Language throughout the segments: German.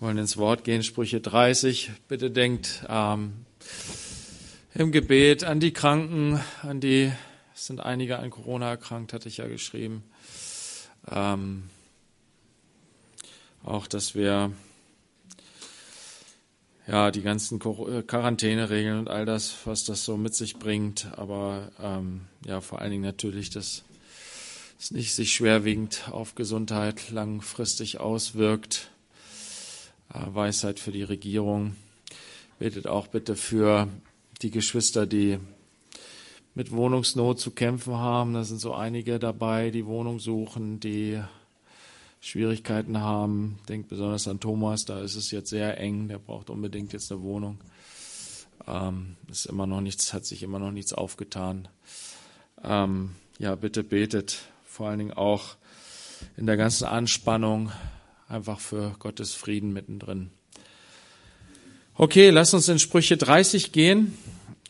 wollen ins Wort gehen, Sprüche 30. Bitte denkt ähm, im Gebet an die Kranken, an die, es sind einige an Corona erkrankt, hatte ich ja geschrieben. Ähm, auch, dass wir ja die ganzen äh, Quarantäneregeln und all das, was das so mit sich bringt, aber ähm, ja vor allen Dingen natürlich, dass es nicht sich schwerwiegend auf Gesundheit langfristig auswirkt. Äh, Weisheit für die Regierung. Betet auch bitte für die Geschwister, die mit Wohnungsnot zu kämpfen haben. Da sind so einige dabei, die Wohnung suchen, die Schwierigkeiten haben. Denkt besonders an Thomas, da ist es jetzt sehr eng, der braucht unbedingt jetzt eine Wohnung. Ähm, ist immer noch nichts, hat sich immer noch nichts aufgetan. Ähm, ja, bitte betet, vor allen Dingen auch in der ganzen Anspannung einfach für Gottes Frieden mittendrin. Okay, lass uns in Sprüche 30 gehen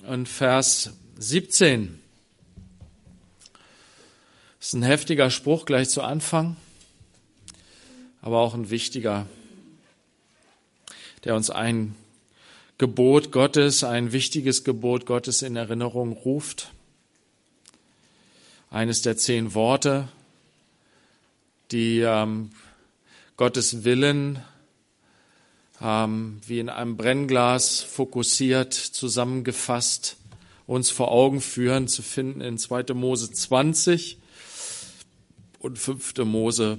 und Vers 17. Das ist ein heftiger Spruch gleich zu Anfang, aber auch ein wichtiger, der uns ein Gebot Gottes, ein wichtiges Gebot Gottes in Erinnerung ruft. Eines der zehn Worte, die ähm, Gottes Willen ähm, wie in einem Brennglas fokussiert, zusammengefasst, uns vor Augen führen, zu finden in 2. Mose 20 und 5. Mose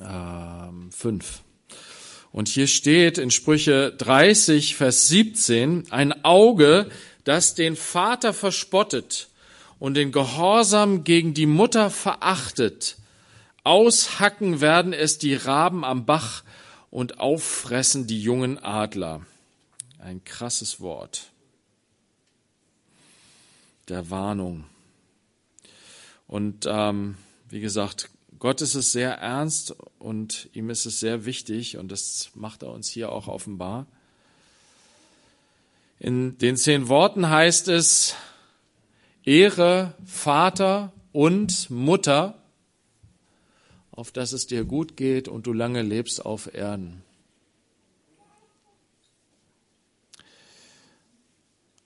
ähm, 5. Und hier steht in Sprüche 30, Vers 17, ein Auge, das den Vater verspottet und den Gehorsam gegen die Mutter verachtet, Aushacken werden es die Raben am Bach und auffressen die jungen Adler. Ein krasses Wort der Warnung. Und ähm, wie gesagt, Gott ist es sehr ernst und ihm ist es sehr wichtig und das macht er uns hier auch offenbar. In den zehn Worten heißt es, Ehre Vater und Mutter auf dass es dir gut geht und du lange lebst auf Erden.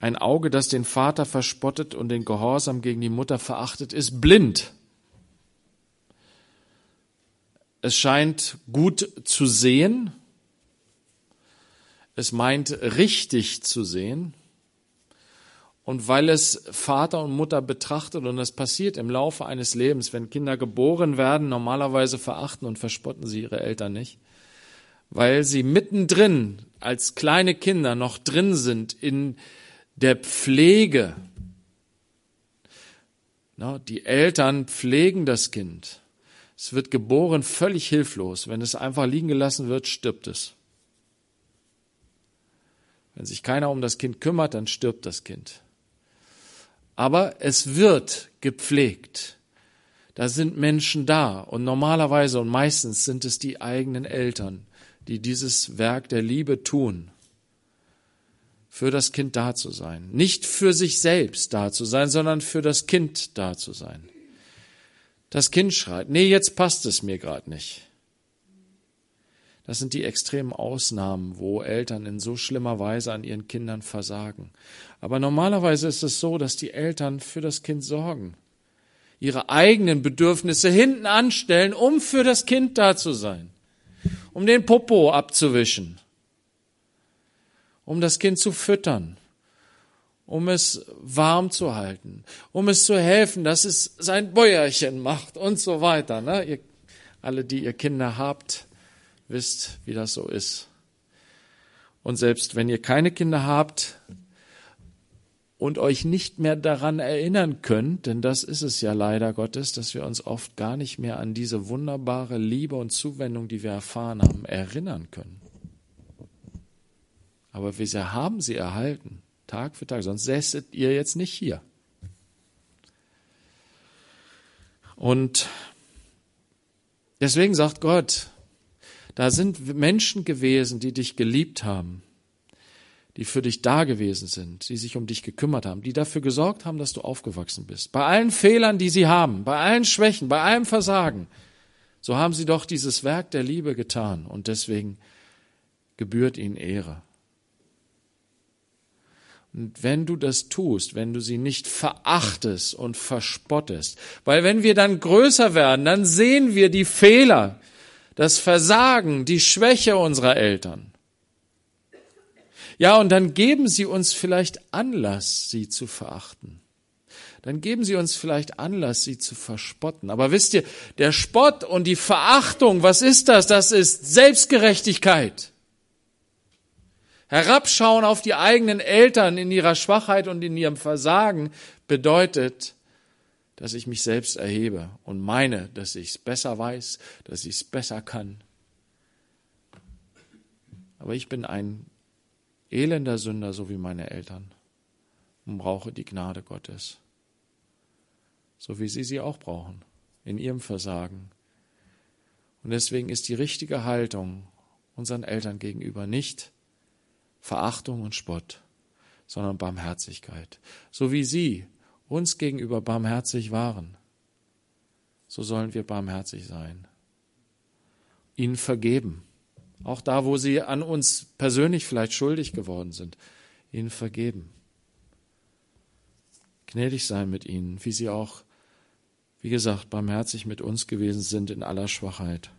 Ein Auge, das den Vater verspottet und den Gehorsam gegen die Mutter verachtet, ist blind. Es scheint gut zu sehen. Es meint richtig zu sehen. Und weil es Vater und Mutter betrachtet, und das passiert im Laufe eines Lebens, wenn Kinder geboren werden, normalerweise verachten und verspotten sie ihre Eltern nicht, weil sie mittendrin als kleine Kinder noch drin sind in der Pflege. Die Eltern pflegen das Kind. Es wird geboren völlig hilflos. Wenn es einfach liegen gelassen wird, stirbt es. Wenn sich keiner um das Kind kümmert, dann stirbt das Kind aber es wird gepflegt. Da sind Menschen da und normalerweise und meistens sind es die eigenen Eltern, die dieses Werk der Liebe tun, für das Kind da zu sein. Nicht für sich selbst da zu sein, sondern für das Kind da zu sein. Das Kind schreit, nee, jetzt passt es mir gerade nicht. Das sind die extremen Ausnahmen, wo Eltern in so schlimmer Weise an ihren Kindern versagen. Aber normalerweise ist es so, dass die Eltern für das Kind sorgen, ihre eigenen Bedürfnisse hinten anstellen, um für das Kind da zu sein, um den Popo abzuwischen, um das Kind zu füttern, um es warm zu halten, um es zu helfen, dass es sein Bäuerchen macht und so weiter. Ne? Ihr, alle, die ihr Kinder habt, wisst, wie das so ist. Und selbst wenn ihr keine Kinder habt und euch nicht mehr daran erinnern könnt, denn das ist es ja leider Gottes, dass wir uns oft gar nicht mehr an diese wunderbare Liebe und Zuwendung, die wir erfahren haben, erinnern können. Aber wir haben sie erhalten, Tag für Tag, sonst säßet ihr jetzt nicht hier. Und deswegen sagt Gott, da sind Menschen gewesen, die dich geliebt haben, die für dich da gewesen sind, die sich um dich gekümmert haben, die dafür gesorgt haben, dass du aufgewachsen bist. Bei allen Fehlern, die sie haben, bei allen Schwächen, bei allem Versagen, so haben sie doch dieses Werk der Liebe getan. Und deswegen gebührt ihnen Ehre. Und wenn du das tust, wenn du sie nicht verachtest und verspottest, weil wenn wir dann größer werden, dann sehen wir die Fehler, das Versagen, die Schwäche unserer Eltern. Ja, und dann geben sie uns vielleicht Anlass, sie zu verachten. Dann geben sie uns vielleicht Anlass, sie zu verspotten. Aber wisst ihr, der Spott und die Verachtung, was ist das? Das ist Selbstgerechtigkeit. Herabschauen auf die eigenen Eltern in ihrer Schwachheit und in ihrem Versagen bedeutet, dass ich mich selbst erhebe und meine, dass ich es besser weiß, dass ich es besser kann. Aber ich bin ein elender Sünder, so wie meine Eltern, und brauche die Gnade Gottes, so wie sie sie auch brauchen, in ihrem Versagen. Und deswegen ist die richtige Haltung unseren Eltern gegenüber nicht, Verachtung und Spott, sondern Barmherzigkeit. So wie sie uns gegenüber barmherzig waren, so sollen wir barmherzig sein. Ihnen vergeben. Auch da, wo sie an uns persönlich vielleicht schuldig geworden sind, ihnen vergeben. Gnädig sein mit ihnen, wie sie auch, wie gesagt, barmherzig mit uns gewesen sind in aller Schwachheit.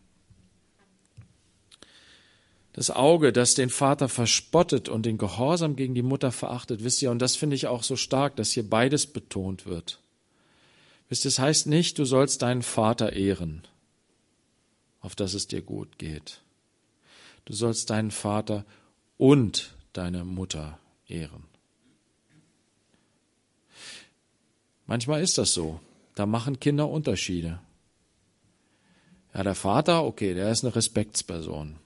Das Auge, das den Vater verspottet und den Gehorsam gegen die Mutter verachtet, wisst ihr, und das finde ich auch so stark, dass hier beides betont wird. Wisst ihr, es heißt nicht, du sollst deinen Vater ehren, auf dass es dir gut geht. Du sollst deinen Vater und deine Mutter ehren. Manchmal ist das so. Da machen Kinder Unterschiede. Ja, der Vater, okay, der ist eine Respektsperson.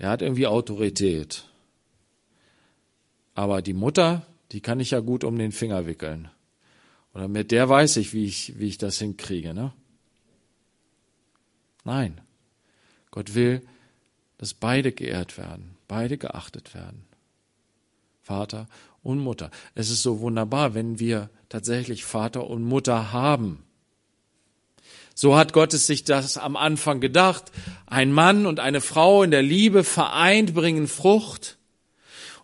Der hat irgendwie Autorität. Aber die Mutter, die kann ich ja gut um den Finger wickeln. Oder mit der weiß ich, wie ich, wie ich das hinkriege, ne? Nein. Gott will, dass beide geehrt werden, beide geachtet werden. Vater und Mutter. Es ist so wunderbar, wenn wir tatsächlich Vater und Mutter haben. So hat Gott es sich das am Anfang gedacht. Ein Mann und eine Frau in der Liebe vereint bringen Frucht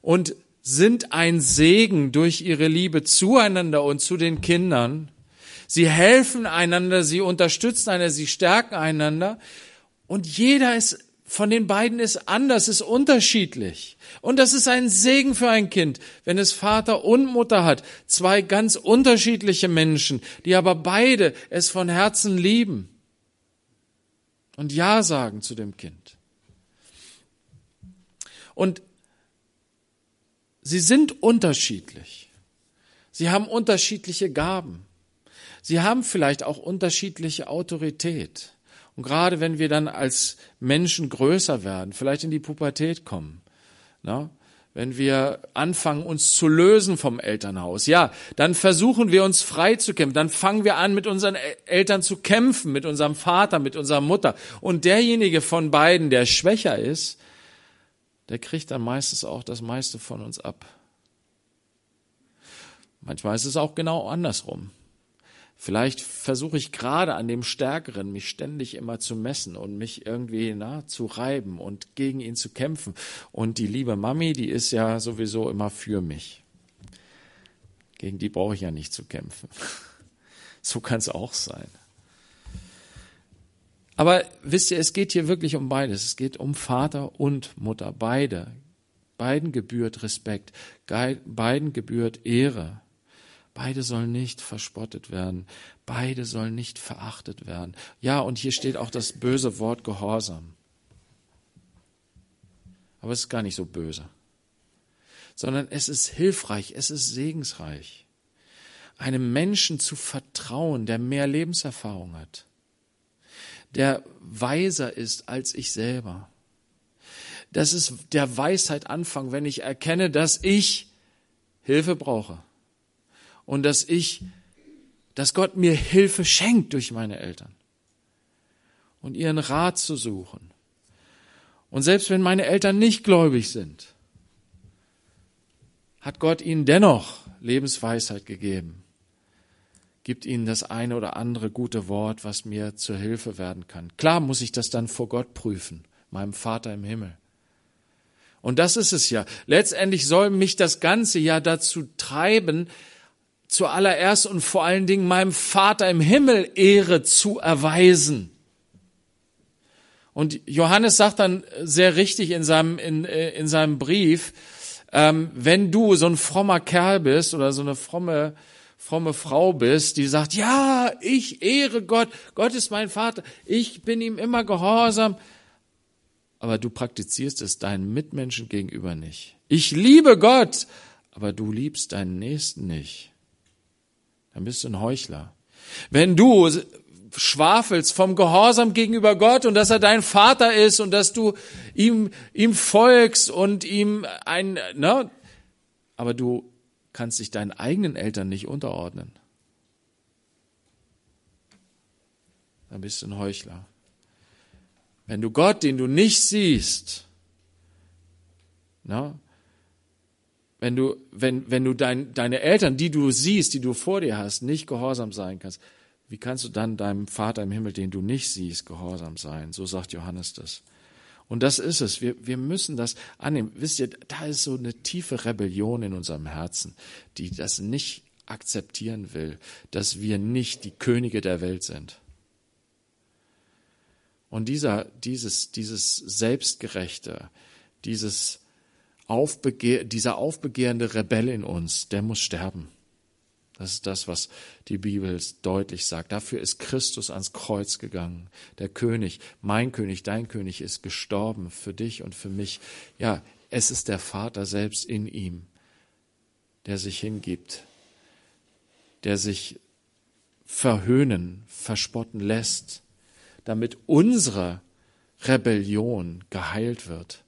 und sind ein Segen durch ihre Liebe zueinander und zu den Kindern. Sie helfen einander, sie unterstützen einander, sie stärken einander. Und jeder ist von den beiden ist anders, ist unterschiedlich. Und das ist ein Segen für ein Kind, wenn es Vater und Mutter hat. Zwei ganz unterschiedliche Menschen, die aber beide es von Herzen lieben und Ja sagen zu dem Kind. Und sie sind unterschiedlich. Sie haben unterschiedliche Gaben. Sie haben vielleicht auch unterschiedliche Autorität. Und gerade wenn wir dann als Menschen größer werden, vielleicht in die Pubertät kommen, na, wenn wir anfangen, uns zu lösen vom Elternhaus, ja, dann versuchen wir uns frei zu kämpfen, dann fangen wir an, mit unseren Eltern zu kämpfen, mit unserem Vater, mit unserer Mutter. Und derjenige von beiden, der schwächer ist, der kriegt dann meistens auch das meiste von uns ab. Manchmal ist es auch genau andersrum. Vielleicht versuche ich gerade an dem Stärkeren, mich ständig immer zu messen und mich irgendwie na, zu reiben und gegen ihn zu kämpfen. Und die liebe Mami, die ist ja sowieso immer für mich. Gegen die brauche ich ja nicht zu kämpfen. So kann es auch sein. Aber wisst ihr, es geht hier wirklich um beides. Es geht um Vater und Mutter, beide. Beiden gebührt Respekt, beiden gebührt Ehre. Beide sollen nicht verspottet werden. Beide sollen nicht verachtet werden. Ja, und hier steht auch das böse Wort Gehorsam. Aber es ist gar nicht so böse, sondern es ist hilfreich, es ist segensreich, einem Menschen zu vertrauen, der mehr Lebenserfahrung hat, der weiser ist als ich selber. Das ist der Weisheit Anfang, wenn ich erkenne, dass ich Hilfe brauche und dass ich, dass Gott mir Hilfe schenkt durch meine Eltern und ihren Rat zu suchen. Und selbst wenn meine Eltern nicht gläubig sind, hat Gott ihnen dennoch Lebensweisheit gegeben, gibt ihnen das eine oder andere gute Wort, was mir zur Hilfe werden kann. Klar muss ich das dann vor Gott prüfen, meinem Vater im Himmel. Und das ist es ja. Letztendlich soll mich das Ganze ja dazu treiben, zuallererst und vor allen Dingen meinem Vater im Himmel Ehre zu erweisen. Und Johannes sagt dann sehr richtig in seinem, in, äh, in seinem Brief, ähm, wenn du so ein frommer Kerl bist oder so eine fromme, fromme Frau bist, die sagt, ja, ich ehre Gott, Gott ist mein Vater, ich bin ihm immer gehorsam, aber du praktizierst es deinen Mitmenschen gegenüber nicht. Ich liebe Gott, aber du liebst deinen Nächsten nicht. Dann bist du ein Heuchler. Wenn du schwafelst vom Gehorsam gegenüber Gott und dass er dein Vater ist und dass du ihm, ihm folgst und ihm ein, ne? Aber du kannst dich deinen eigenen Eltern nicht unterordnen. Dann bist du ein Heuchler. Wenn du Gott, den du nicht siehst, ne? Wenn du, wenn, wenn du dein, deine Eltern, die du siehst, die du vor dir hast, nicht gehorsam sein kannst, wie kannst du dann deinem Vater im Himmel, den du nicht siehst, gehorsam sein? So sagt Johannes das. Und das ist es. Wir, wir müssen das annehmen. Wisst ihr, da ist so eine tiefe Rebellion in unserem Herzen, die das nicht akzeptieren will, dass wir nicht die Könige der Welt sind. Und dieser, dieses, dieses Selbstgerechte, dieses Aufbegehr, dieser aufbegehrende Rebell in uns, der muss sterben. Das ist das, was die Bibel deutlich sagt. Dafür ist Christus ans Kreuz gegangen. Der König, mein König, dein König ist gestorben für dich und für mich. Ja, es ist der Vater selbst in ihm, der sich hingibt, der sich verhöhnen, verspotten lässt, damit unsere Rebellion geheilt wird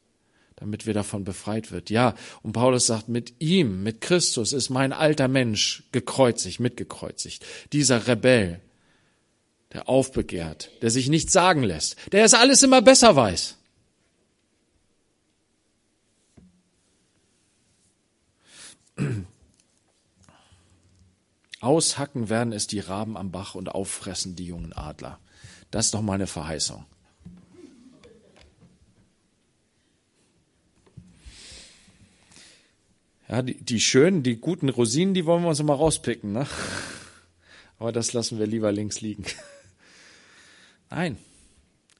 damit wir davon befreit wird. Ja, und Paulus sagt, mit ihm, mit Christus ist mein alter Mensch gekreuzigt, mitgekreuzigt. Dieser Rebell, der aufbegehrt, der sich nichts sagen lässt, der es alles immer besser weiß. Aushacken werden es die Raben am Bach und auffressen die jungen Adler. Das ist doch mal eine Verheißung. Ja, die, die schönen, die guten Rosinen, die wollen wir uns immer rauspicken, ne? Aber das lassen wir lieber links liegen. Nein.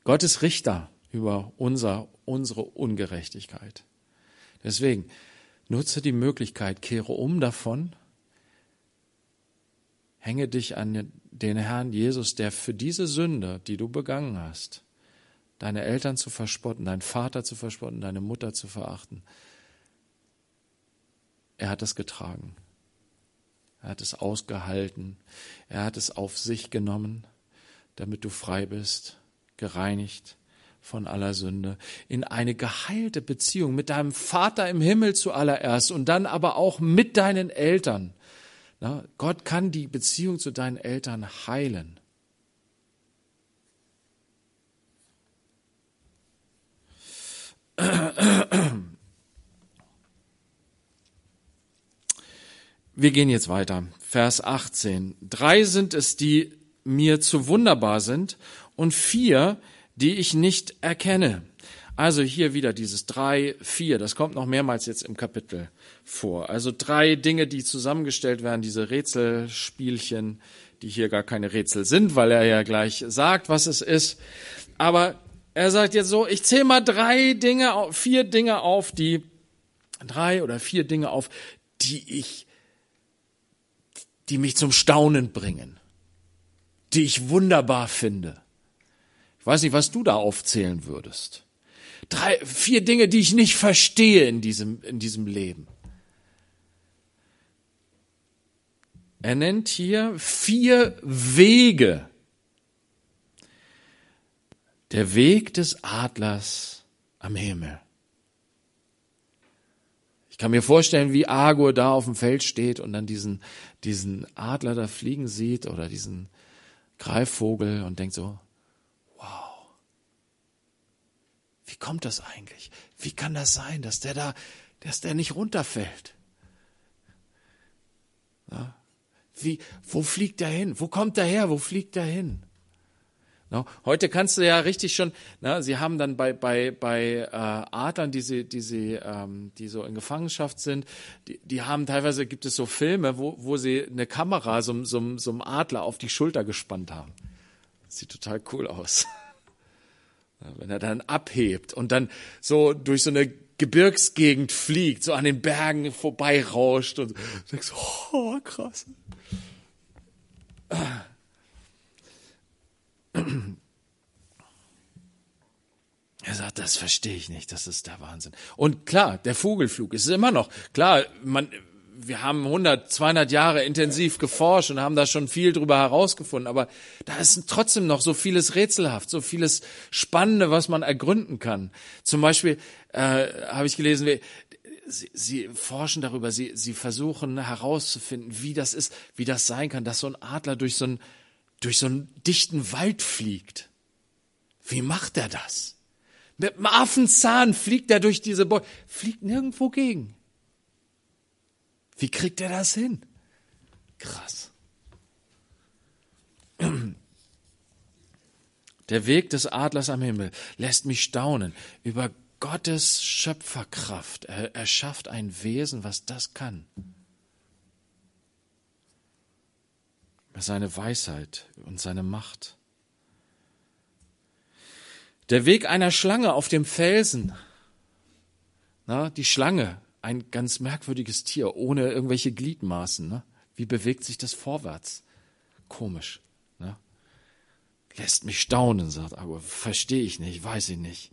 Gott ist Richter über unser, unsere Ungerechtigkeit. Deswegen nutze die Möglichkeit, kehre um davon, hänge dich an den Herrn Jesus, der für diese Sünde, die du begangen hast, deine Eltern zu verspotten, deinen Vater zu verspotten, deine Mutter zu verachten, er hat es getragen. Er hat es ausgehalten. Er hat es auf sich genommen, damit du frei bist, gereinigt von aller Sünde, in eine geheilte Beziehung mit deinem Vater im Himmel zuallererst und dann aber auch mit deinen Eltern. Na, Gott kann die Beziehung zu deinen Eltern heilen. Wir gehen jetzt weiter. Vers 18. Drei sind es, die mir zu wunderbar sind und vier, die ich nicht erkenne. Also hier wieder dieses drei, vier, das kommt noch mehrmals jetzt im Kapitel vor. Also drei Dinge, die zusammengestellt werden, diese Rätselspielchen, die hier gar keine Rätsel sind, weil er ja gleich sagt, was es ist. Aber er sagt jetzt so, ich zähle mal drei Dinge, vier Dinge auf, die, drei oder vier Dinge auf, die ich die mich zum Staunen bringen, die ich wunderbar finde. Ich weiß nicht, was du da aufzählen würdest. Drei, vier Dinge, die ich nicht verstehe in diesem, in diesem Leben. Er nennt hier vier Wege. Der Weg des Adlers am Himmel kann mir vorstellen, wie Agur da auf dem Feld steht und dann diesen, diesen Adler da fliegen sieht oder diesen Greifvogel und denkt so, wow, wie kommt das eigentlich? Wie kann das sein, dass der da, dass der nicht runterfällt? Ja, wie, wo fliegt er hin? Wo kommt er her? Wo fliegt er hin? No? Heute kannst du ja richtig schon, na, sie haben dann bei, bei, bei äh, Adlern, die, sie, die, sie, ähm, die so in Gefangenschaft sind, die, die haben teilweise, gibt es so Filme, wo, wo sie eine Kamera so, so, so Adler auf die Schulter gespannt haben. sieht total cool aus. Wenn er dann abhebt und dann so durch so eine Gebirgsgegend fliegt, so an den Bergen vorbeirauscht und denkst, oh, krass. Er sagt, das verstehe ich nicht, das ist der Wahnsinn. Und klar, der Vogelflug ist immer noch, klar, man, wir haben 100, 200 Jahre intensiv geforscht und haben da schon viel drüber herausgefunden, aber da ist trotzdem noch so vieles rätselhaft, so vieles Spannende, was man ergründen kann. Zum Beispiel äh, habe ich gelesen, wie, sie, sie forschen darüber, sie, sie versuchen herauszufinden, wie das ist, wie das sein kann, dass so ein Adler durch so einen, durch so einen dichten Wald fliegt. Wie macht er das? Mit dem Affenzahn fliegt er durch diese Bäume, fliegt nirgendwo gegen. Wie kriegt er das hin? Krass. Der Weg des Adlers am Himmel lässt mich staunen über Gottes Schöpferkraft. Er, er schafft ein Wesen, was das kann. Seine Weisheit und seine Macht. Der Weg einer Schlange auf dem Felsen. Na, die Schlange, ein ganz merkwürdiges Tier, ohne irgendwelche Gliedmaßen. Ne? Wie bewegt sich das vorwärts? Komisch. Ne? Lässt mich staunen, sagt aber verstehe ich nicht, weiß ich nicht.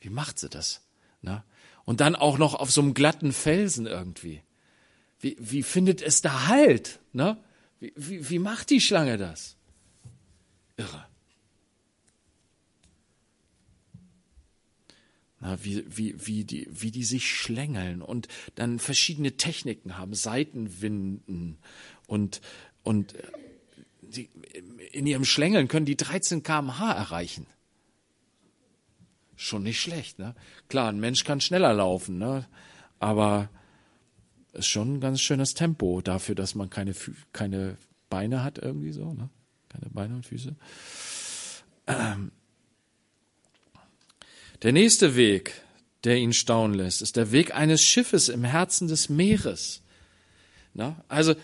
Wie macht sie das? Ne? Und dann auch noch auf so einem glatten Felsen irgendwie. Wie, wie findet es da Halt? Ne? Wie, wie, wie macht die Schlange das? Irre. Na, wie, wie, wie, die, wie die sich schlängeln und dann verschiedene Techniken haben, Seitenwinden und, und die, in ihrem Schlängeln können die 13 kmh erreichen. Schon nicht schlecht, ne? Klar, ein Mensch kann schneller laufen, ne? Aber ist schon ein ganz schönes Tempo dafür, dass man keine, keine Beine hat irgendwie so, ne? Keine Beine und Füße. Ähm, der nächste Weg, der ihn staunen lässt, ist der Weg eines Schiffes im Herzen des Meeres. Na, also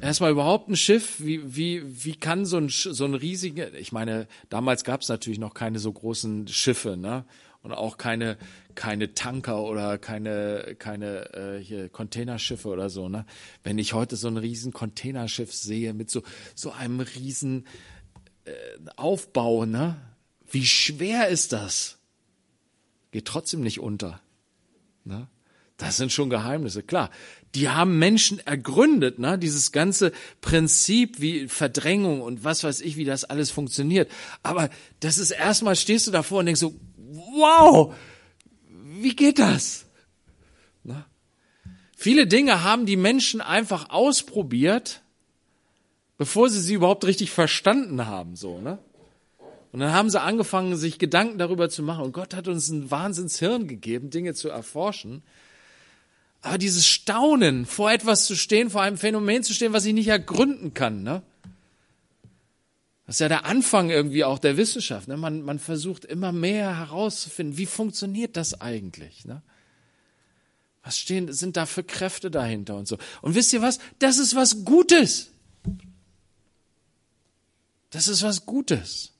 erstmal überhaupt ein Schiff, wie, wie, wie kann so ein, so ein riesiger, ich meine, damals gab es natürlich noch keine so großen Schiffe, ne? Und auch keine, keine Tanker oder keine, keine äh, hier Containerschiffe oder so, ne? Wenn ich heute so ein riesen Containerschiff sehe mit so, so einem riesen äh, Aufbau, ne? Wie schwer ist das? geht trotzdem nicht unter. Ne? Das sind schon Geheimnisse, klar. Die haben Menschen ergründet, ne? dieses ganze Prinzip wie Verdrängung und was weiß ich, wie das alles funktioniert. Aber das ist erstmal stehst du davor und denkst so, wow, wie geht das? Ne? Viele Dinge haben die Menschen einfach ausprobiert, bevor sie sie überhaupt richtig verstanden haben, so, ne? Und dann haben sie angefangen, sich Gedanken darüber zu machen. Und Gott hat uns ein Wahnsinnshirn gegeben, Dinge zu erforschen. Aber dieses Staunen, vor etwas zu stehen, vor einem Phänomen zu stehen, was ich nicht ergründen kann, ne? Das ist ja der Anfang irgendwie auch der Wissenschaft. Ne? Man, man versucht immer mehr herauszufinden, wie funktioniert das eigentlich? Ne? Was stehen, sind da für Kräfte dahinter und so? Und wisst ihr was? Das ist was Gutes. Das ist was Gutes.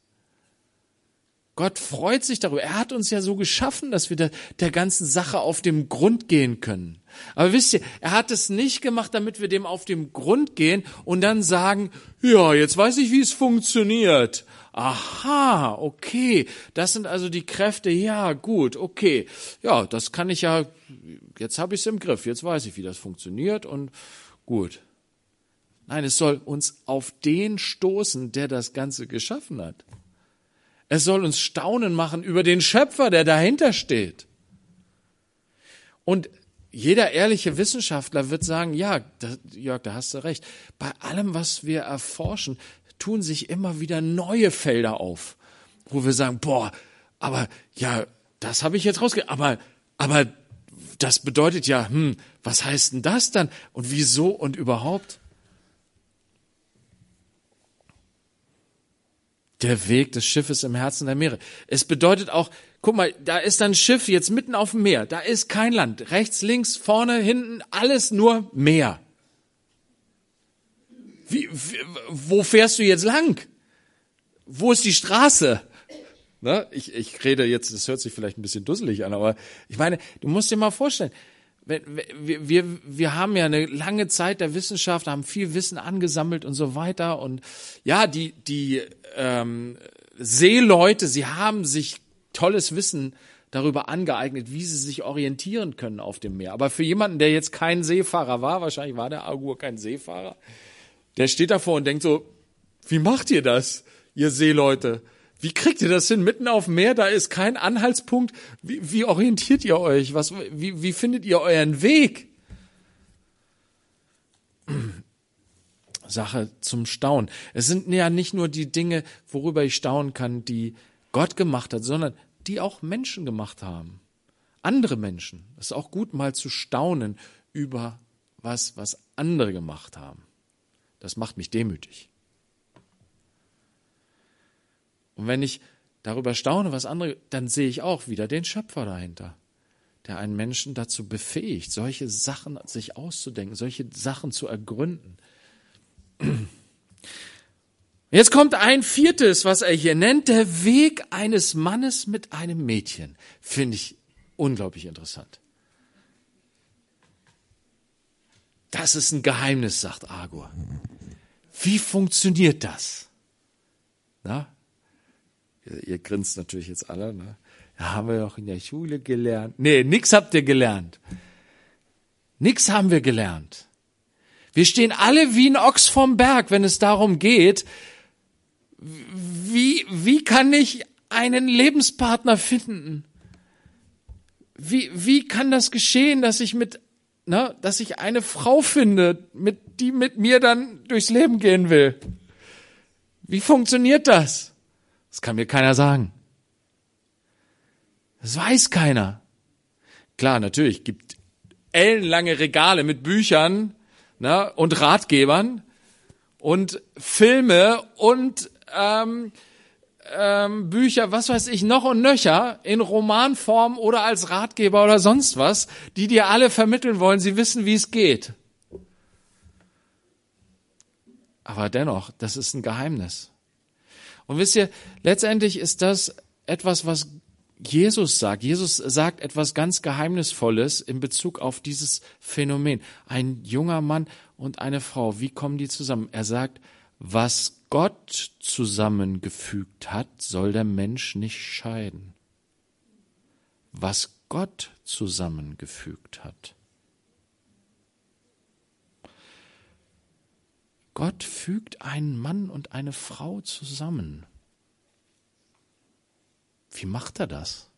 Gott freut sich darüber. Er hat uns ja so geschaffen, dass wir der, der, ganzen Sache auf dem Grund gehen können. Aber wisst ihr, er hat es nicht gemacht, damit wir dem auf dem Grund gehen und dann sagen, ja, jetzt weiß ich, wie es funktioniert. Aha, okay. Das sind also die Kräfte. Ja, gut, okay. Ja, das kann ich ja, jetzt habe ich es im Griff. Jetzt weiß ich, wie das funktioniert und gut. Nein, es soll uns auf den stoßen, der das Ganze geschaffen hat. Es soll uns staunen machen über den Schöpfer, der dahinter steht. Und jeder ehrliche Wissenschaftler wird sagen, ja, da, Jörg, da hast du recht. Bei allem, was wir erforschen, tun sich immer wieder neue Felder auf, wo wir sagen, boah, aber ja, das habe ich jetzt rausgekriegt, aber, aber das bedeutet ja, hm, was heißt denn das dann? Und wieso und überhaupt? Der Weg des Schiffes im Herzen der Meere. Es bedeutet auch, guck mal, da ist ein Schiff jetzt mitten auf dem Meer. Da ist kein Land. Rechts, links, vorne, hinten, alles nur Meer. Wie, wo fährst du jetzt lang? Wo ist die Straße? Ne? Ich, ich rede jetzt, das hört sich vielleicht ein bisschen dusselig an, aber ich meine, du musst dir mal vorstellen, wir, wir, wir haben ja eine lange Zeit der Wissenschaft, haben viel Wissen angesammelt und so weiter. Und ja, die, die ähm, Seeleute, sie haben sich tolles Wissen darüber angeeignet, wie sie sich orientieren können auf dem Meer. Aber für jemanden, der jetzt kein Seefahrer war, wahrscheinlich war der Agur kein Seefahrer, der steht davor und denkt so, wie macht ihr das, ihr Seeleute? Wie kriegt ihr das hin? Mitten auf dem Meer, da ist kein Anhaltspunkt. Wie, wie orientiert ihr euch? Was, wie, wie findet ihr euren Weg? Sache zum Staunen. Es sind ja nicht nur die Dinge, worüber ich staunen kann, die Gott gemacht hat, sondern die auch Menschen gemacht haben. Andere Menschen. Es ist auch gut, mal zu staunen über was, was andere gemacht haben. Das macht mich demütig. Und wenn ich darüber staune, was andere, dann sehe ich auch wieder den Schöpfer dahinter, der einen Menschen dazu befähigt, solche Sachen sich auszudenken, solche Sachen zu ergründen. Jetzt kommt ein viertes, was er hier nennt, der Weg eines Mannes mit einem Mädchen. Finde ich unglaublich interessant. Das ist ein Geheimnis, sagt Agur. Wie funktioniert das? Na, Ihr, ihr grinst natürlich jetzt alle, ne? Ja, haben wir doch in der Schule gelernt. Nee, nix habt ihr gelernt. Nix haben wir gelernt. Wir stehen alle wie ein Ochs vom Berg, wenn es darum geht, wie, wie kann ich einen Lebenspartner finden? Wie, wie kann das geschehen, dass ich mit, na, dass ich eine Frau finde, mit, die mit mir dann durchs Leben gehen will? Wie funktioniert das? Das kann mir keiner sagen. Das weiß keiner. Klar, natürlich gibt ellenlange Regale mit Büchern ne, und Ratgebern und Filme und ähm, ähm, Bücher, was weiß ich, noch und nöcher in Romanform oder als Ratgeber oder sonst was, die dir alle vermitteln wollen, sie wissen, wie es geht. Aber dennoch, das ist ein Geheimnis. Und wisst ihr, letztendlich ist das etwas, was Jesus sagt. Jesus sagt etwas ganz Geheimnisvolles in Bezug auf dieses Phänomen. Ein junger Mann und eine Frau, wie kommen die zusammen? Er sagt, was Gott zusammengefügt hat, soll der Mensch nicht scheiden. Was Gott zusammengefügt hat. Gott fügt einen Mann und eine Frau zusammen. Wie macht er das?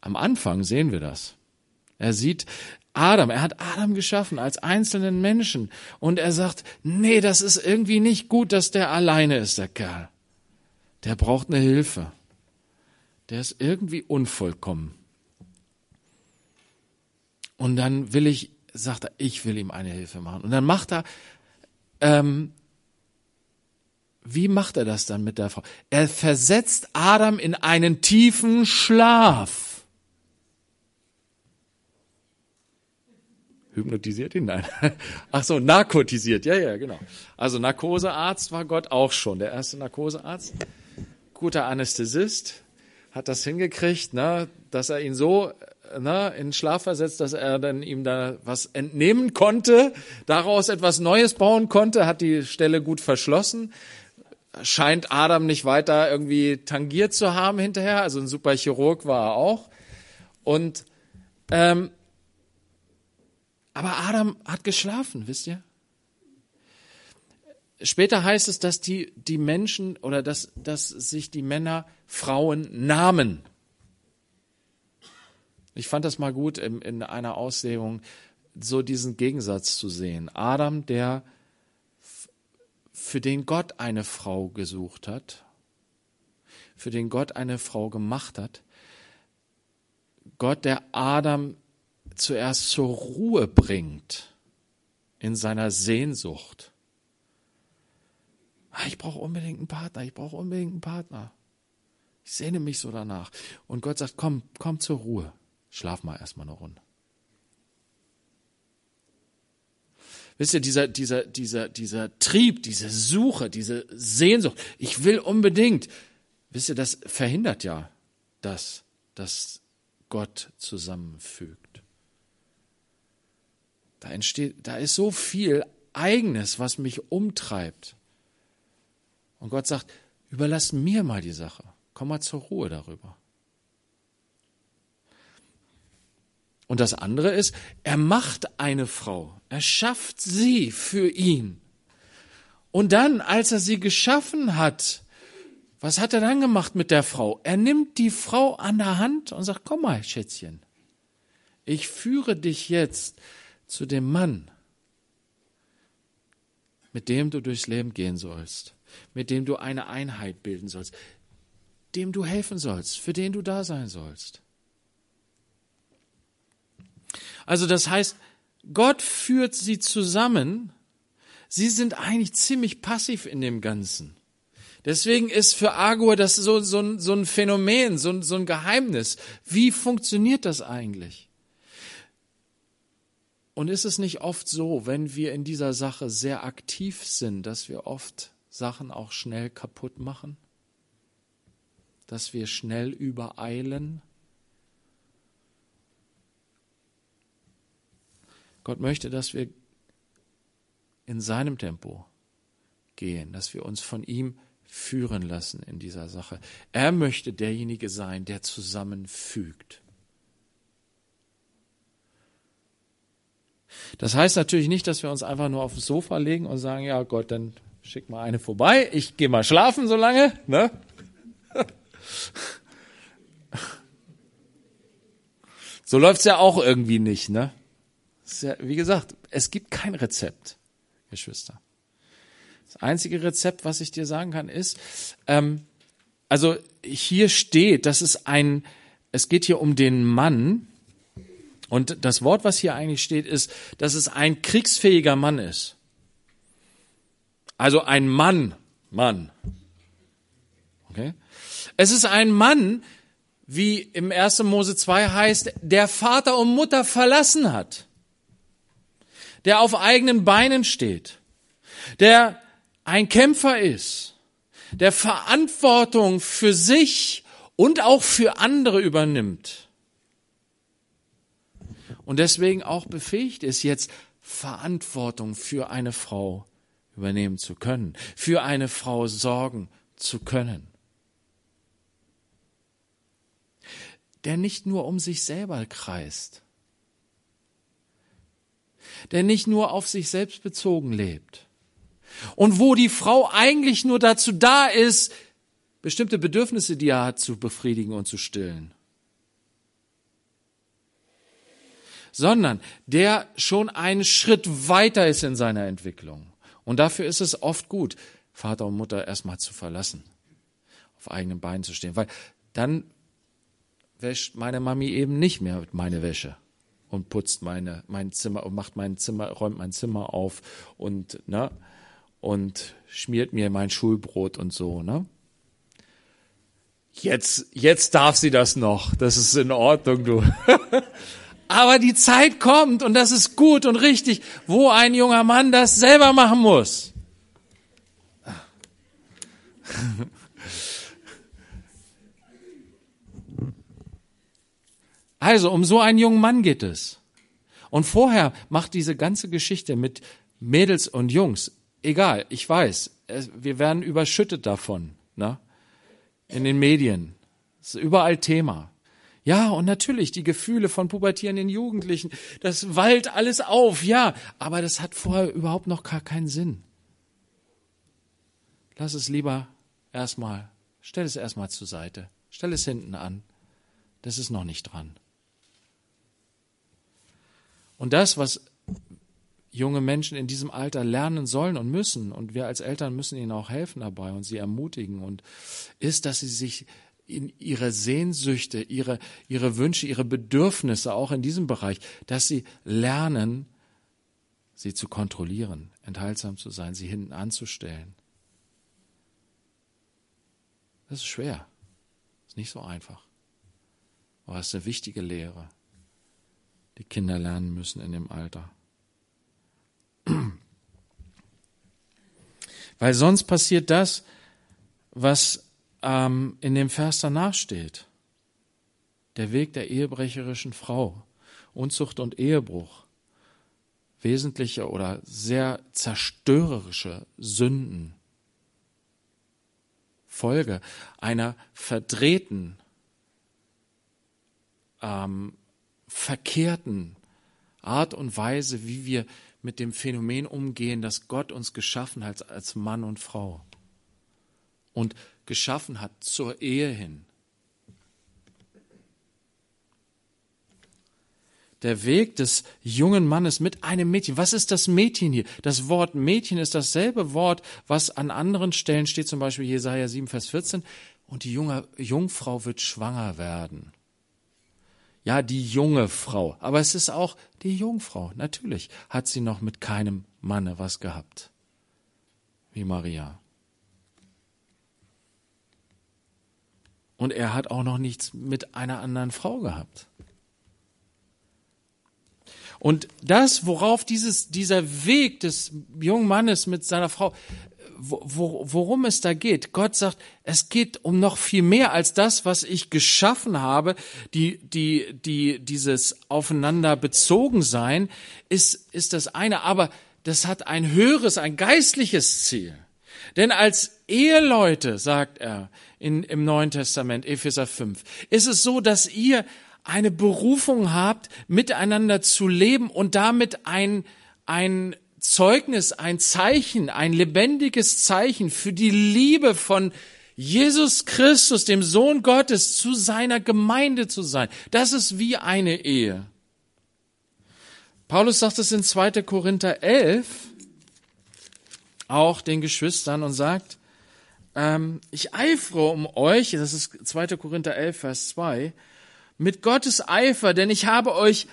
Am Anfang sehen wir das. Er sieht Adam, er hat Adam geschaffen als einzelnen Menschen und er sagt, nee, das ist irgendwie nicht gut, dass der alleine ist, der Kerl. Der braucht eine Hilfe. Der ist irgendwie unvollkommen. Und dann will ich sagt er, ich will ihm eine Hilfe machen. Und dann macht er, ähm, wie macht er das dann mit der Frau? Er versetzt Adam in einen tiefen Schlaf. Hypnotisiert ihn? Nein. Ach so, narkotisiert. Ja, ja, genau. Also Narkosearzt war Gott auch schon. Der erste Narkosearzt. Guter Anästhesist. Hat das hingekriegt, ne, dass er ihn so ne, in Schlaf versetzt, dass er dann ihm da was entnehmen konnte, daraus etwas Neues bauen konnte, hat die Stelle gut verschlossen. Scheint Adam nicht weiter irgendwie tangiert zu haben hinterher, also ein super Chirurg war er auch. Und ähm, aber Adam hat geschlafen, wisst ihr? Später heißt es, dass die, die Menschen oder dass, dass sich die Männer Frauen nahmen. Ich fand das mal gut in, in einer Auslegung, so diesen Gegensatz zu sehen. Adam, der für den Gott eine Frau gesucht hat, für den Gott eine Frau gemacht hat. Gott, der Adam zuerst zur Ruhe bringt in seiner Sehnsucht. Ah, ich brauche unbedingt einen Partner, ich brauche unbedingt einen Partner. Ich sehne mich so danach. Und Gott sagt, komm, komm zur Ruhe. Schlaf mal erstmal eine Runde. Wisst ihr, dieser, dieser, dieser, dieser Trieb, diese Suche, diese Sehnsucht, ich will unbedingt, wisst ihr, das verhindert ja das, dass Gott zusammenfügt. Da entsteht, da ist so viel Eigenes, was mich umtreibt. Und Gott sagt, überlass mir mal die Sache. Komm mal zur Ruhe darüber. Und das andere ist, er macht eine Frau, er schafft sie für ihn. Und dann, als er sie geschaffen hat, was hat er dann gemacht mit der Frau? Er nimmt die Frau an der Hand und sagt, komm mal, Schätzchen, ich führe dich jetzt zu dem Mann, mit dem du durchs Leben gehen sollst, mit dem du eine Einheit bilden sollst, dem du helfen sollst, für den du da sein sollst. Also das heißt, Gott führt sie zusammen. Sie sind eigentlich ziemlich passiv in dem Ganzen. Deswegen ist für Agur das so, so, ein, so ein Phänomen, so, so ein Geheimnis. Wie funktioniert das eigentlich? Und ist es nicht oft so, wenn wir in dieser Sache sehr aktiv sind, dass wir oft Sachen auch schnell kaputt machen? Dass wir schnell übereilen? Gott möchte, dass wir in seinem Tempo gehen, dass wir uns von ihm führen lassen in dieser Sache. Er möchte derjenige sein, der zusammenfügt. Das heißt natürlich nicht, dass wir uns einfach nur aufs Sofa legen und sagen, ja Gott, dann schick mal eine vorbei, ich gehe mal schlafen so lange. Ne? So läuft's ja auch irgendwie nicht, ne? Ja, wie gesagt, es gibt kein Rezept, Geschwister. Das einzige Rezept, was ich dir sagen kann, ist, ähm, also hier steht, das ist ein, es geht hier um den Mann. Und das Wort, was hier eigentlich steht, ist, dass es ein kriegsfähiger Mann ist. Also ein Mann, Mann. Okay? Es ist ein Mann, wie im 1. Mose 2 heißt, der Vater und Mutter verlassen hat der auf eigenen Beinen steht, der ein Kämpfer ist, der Verantwortung für sich und auch für andere übernimmt. Und deswegen auch befähigt ist, jetzt Verantwortung für eine Frau übernehmen zu können, für eine Frau sorgen zu können. Der nicht nur um sich selber kreist, der nicht nur auf sich selbst bezogen lebt. Und wo die Frau eigentlich nur dazu da ist, bestimmte Bedürfnisse, die er hat, zu befriedigen und zu stillen. Sondern der schon einen Schritt weiter ist in seiner Entwicklung. Und dafür ist es oft gut, Vater und Mutter erstmal zu verlassen, auf eigenen Beinen zu stehen, weil dann wäscht meine Mami eben nicht mehr meine Wäsche und putzt meine, mein Zimmer und macht mein Zimmer, räumt mein Zimmer auf und, ne, und schmiert mir mein Schulbrot und so, ne. Jetzt, jetzt darf sie das noch. Das ist in Ordnung, du. Aber die Zeit kommt und das ist gut und richtig, wo ein junger Mann das selber machen muss. Also, um so einen jungen Mann geht es. Und vorher macht diese ganze Geschichte mit Mädels und Jungs, egal, ich weiß, wir werden überschüttet davon, ne? In den Medien. Das ist überall Thema. Ja, und natürlich die Gefühle von pubertierenden Jugendlichen, das wallt alles auf, ja, aber das hat vorher überhaupt noch gar keinen Sinn. Lass es lieber erstmal, stell es erstmal zur Seite, stell es hinten an. Das ist noch nicht dran. Und das, was junge Menschen in diesem Alter lernen sollen und müssen, und wir als Eltern müssen ihnen auch helfen dabei und sie ermutigen, und ist, dass sie sich in ihre Sehnsüchte, ihre, ihre Wünsche, ihre Bedürfnisse auch in diesem Bereich, dass sie lernen, sie zu kontrollieren, enthaltsam zu sein, sie hinten anzustellen. Das ist schwer. Ist nicht so einfach. Aber es ist eine wichtige Lehre, die Kinder lernen müssen in dem Alter. Weil sonst passiert das, was ähm, in dem Vers danach steht. Der Weg der ehebrecherischen Frau, Unzucht und Ehebruch, wesentliche oder sehr zerstörerische Sünden, Folge einer verdrehten, ähm, verkehrten Art und Weise, wie wir mit dem Phänomen umgehen, dass Gott uns geschaffen hat als Mann und Frau und geschaffen hat zur Ehe hin. Der Weg des jungen Mannes mit einem Mädchen. Was ist das Mädchen hier? Das Wort Mädchen ist dasselbe Wort, was an anderen Stellen steht, zum Beispiel Jesaja 7, Vers 14. Und die junge Jungfrau wird schwanger werden. Ja, die junge Frau. Aber es ist auch die Jungfrau. Natürlich hat sie noch mit keinem Manne was gehabt. Wie Maria. Und er hat auch noch nichts mit einer anderen Frau gehabt. Und das, worauf dieses, dieser Weg des jungen Mannes mit seiner Frau, wo, worum es da geht. Gott sagt, es geht um noch viel mehr als das, was ich geschaffen habe. Die, die, die, dieses aufeinander bezogen sein ist, ist das eine. Aber das hat ein höheres, ein geistliches Ziel. Denn als Eheleute, sagt er in, im Neuen Testament, Epheser 5, ist es so, dass ihr eine Berufung habt, miteinander zu leben und damit ein, ein Zeugnis, ein Zeichen, ein lebendiges Zeichen für die Liebe von Jesus Christus, dem Sohn Gottes, zu seiner Gemeinde zu sein. Das ist wie eine Ehe. Paulus sagt es in 2. Korinther 11, auch den Geschwistern und sagt, ähm, ich eifere um euch, das ist 2. Korinther 11, Vers 2, mit Gottes Eifer, denn ich habe euch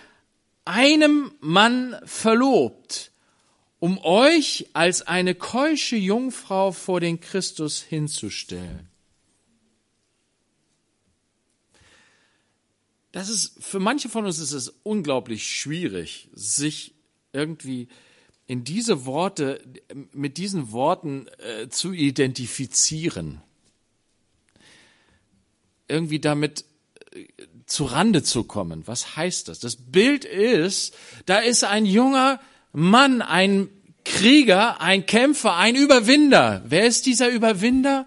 einem Mann verlobt, um euch als eine keusche Jungfrau vor den Christus hinzustellen. Das ist, für manche von uns ist es unglaublich schwierig, sich irgendwie in diese Worte, mit diesen Worten äh, zu identifizieren. Irgendwie damit äh, zu Rande zu kommen. Was heißt das? Das Bild ist, da ist ein junger Mann, ein Krieger, ein Kämpfer, ein Überwinder. Wer ist dieser Überwinder?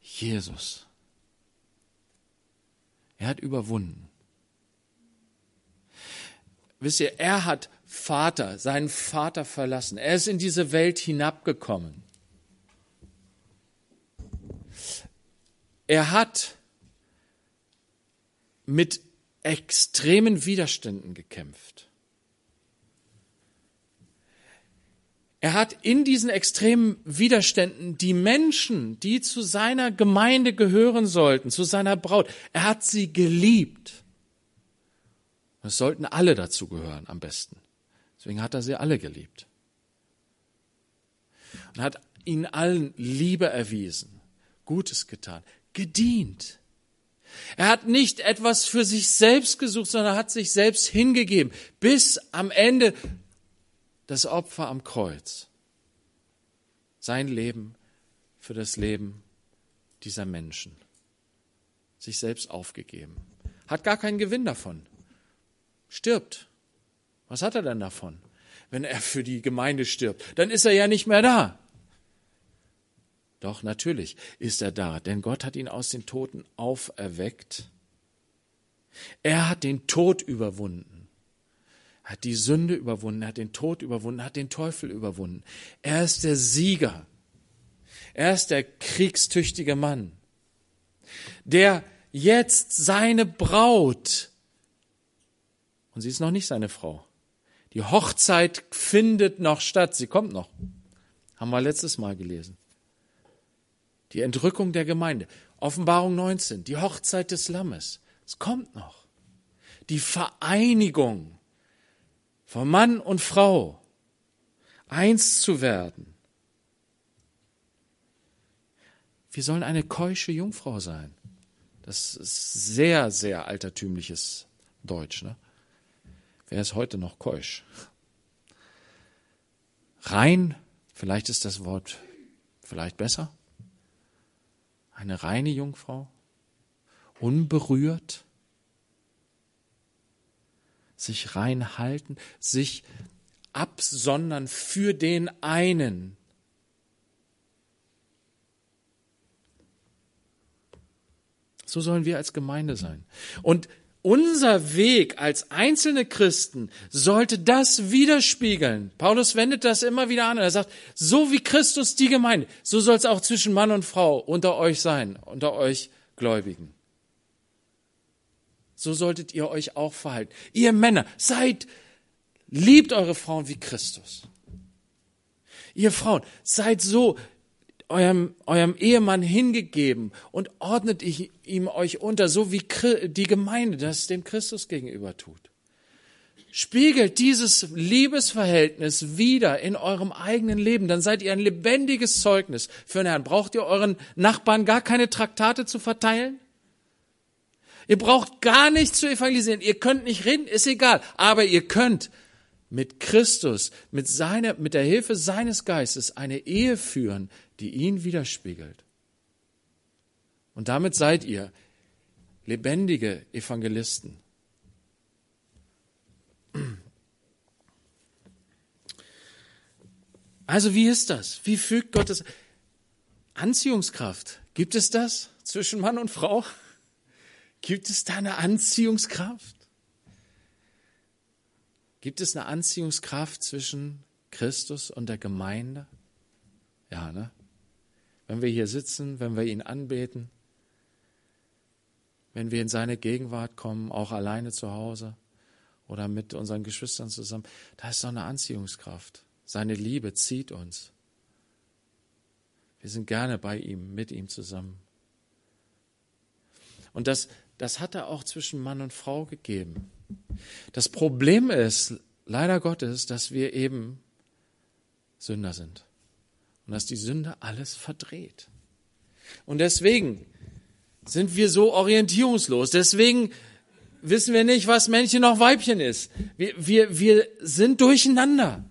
Jesus. Er hat überwunden. Wisst ihr, er hat Vater, seinen Vater verlassen. Er ist in diese Welt hinabgekommen. Er hat mit extremen Widerständen gekämpft. Er hat in diesen extremen Widerständen die Menschen, die zu seiner Gemeinde gehören sollten, zu seiner Braut, er hat sie geliebt. Es sollten alle dazu gehören, am besten. Deswegen hat er sie alle geliebt. Und hat ihnen allen Liebe erwiesen, Gutes getan, gedient. Er hat nicht etwas für sich selbst gesucht, sondern hat sich selbst hingegeben, bis am Ende das Opfer am Kreuz. Sein Leben für das Leben dieser Menschen. Sich selbst aufgegeben. Hat gar keinen Gewinn davon. Stirbt. Was hat er denn davon? Wenn er für die Gemeinde stirbt, dann ist er ja nicht mehr da. Doch natürlich ist er da, denn Gott hat ihn aus den Toten auferweckt. Er hat den Tod überwunden, hat die Sünde überwunden, hat den Tod überwunden, hat den Teufel überwunden. Er ist der Sieger. Er ist der kriegstüchtige Mann, der jetzt seine Braut, und sie ist noch nicht seine Frau, die Hochzeit findet noch statt, sie kommt noch, haben wir letztes Mal gelesen die Entrückung der Gemeinde. Offenbarung 19, die Hochzeit des Lammes. Es kommt noch. Die Vereinigung von Mann und Frau, eins zu werden. Wir sollen eine keusche Jungfrau sein. Das ist sehr, sehr altertümliches Deutsch. Ne? Wer ist heute noch keusch? Rein, vielleicht ist das Wort vielleicht besser. Eine reine Jungfrau, unberührt, sich rein halten, sich absondern für den einen. So sollen wir als Gemeinde sein. Und unser Weg als einzelne Christen sollte das widerspiegeln. Paulus wendet das immer wieder an. Er sagt, so wie Christus die Gemeinde, so soll es auch zwischen Mann und Frau unter euch sein, unter euch Gläubigen. So solltet ihr euch auch verhalten. Ihr Männer, seid, liebt eure Frauen wie Christus. Ihr Frauen, seid so eurem, eurem Ehemann hingegeben und ordnet ihm euch unter, so wie die Gemeinde das dem Christus gegenüber tut. Spiegelt dieses Liebesverhältnis wieder in eurem eigenen Leben, dann seid ihr ein lebendiges Zeugnis für den Herrn. Braucht ihr euren Nachbarn gar keine Traktate zu verteilen? Ihr braucht gar nicht zu evangelisieren. Ihr könnt nicht reden, ist egal. Aber ihr könnt mit Christus, mit seiner, mit der Hilfe seines Geistes eine Ehe führen, die ihn widerspiegelt. Und damit seid ihr lebendige Evangelisten. Also wie ist das? Wie fügt Gottes Anziehungskraft? Gibt es das zwischen Mann und Frau? Gibt es da eine Anziehungskraft? Gibt es eine Anziehungskraft zwischen Christus und der Gemeinde? Ja, ne? Wenn wir hier sitzen, wenn wir ihn anbeten, wenn wir in seine Gegenwart kommen, auch alleine zu Hause oder mit unseren Geschwistern zusammen, da ist doch eine Anziehungskraft. Seine Liebe zieht uns. Wir sind gerne bei ihm, mit ihm zusammen. Und das, das hat er auch zwischen Mann und Frau gegeben. Das Problem ist, leider Gottes, dass wir eben Sünder sind und dass die Sünde alles verdreht. Und deswegen sind wir so orientierungslos. Deswegen wissen wir nicht, was Männchen noch Weibchen ist. Wir, wir, wir sind durcheinander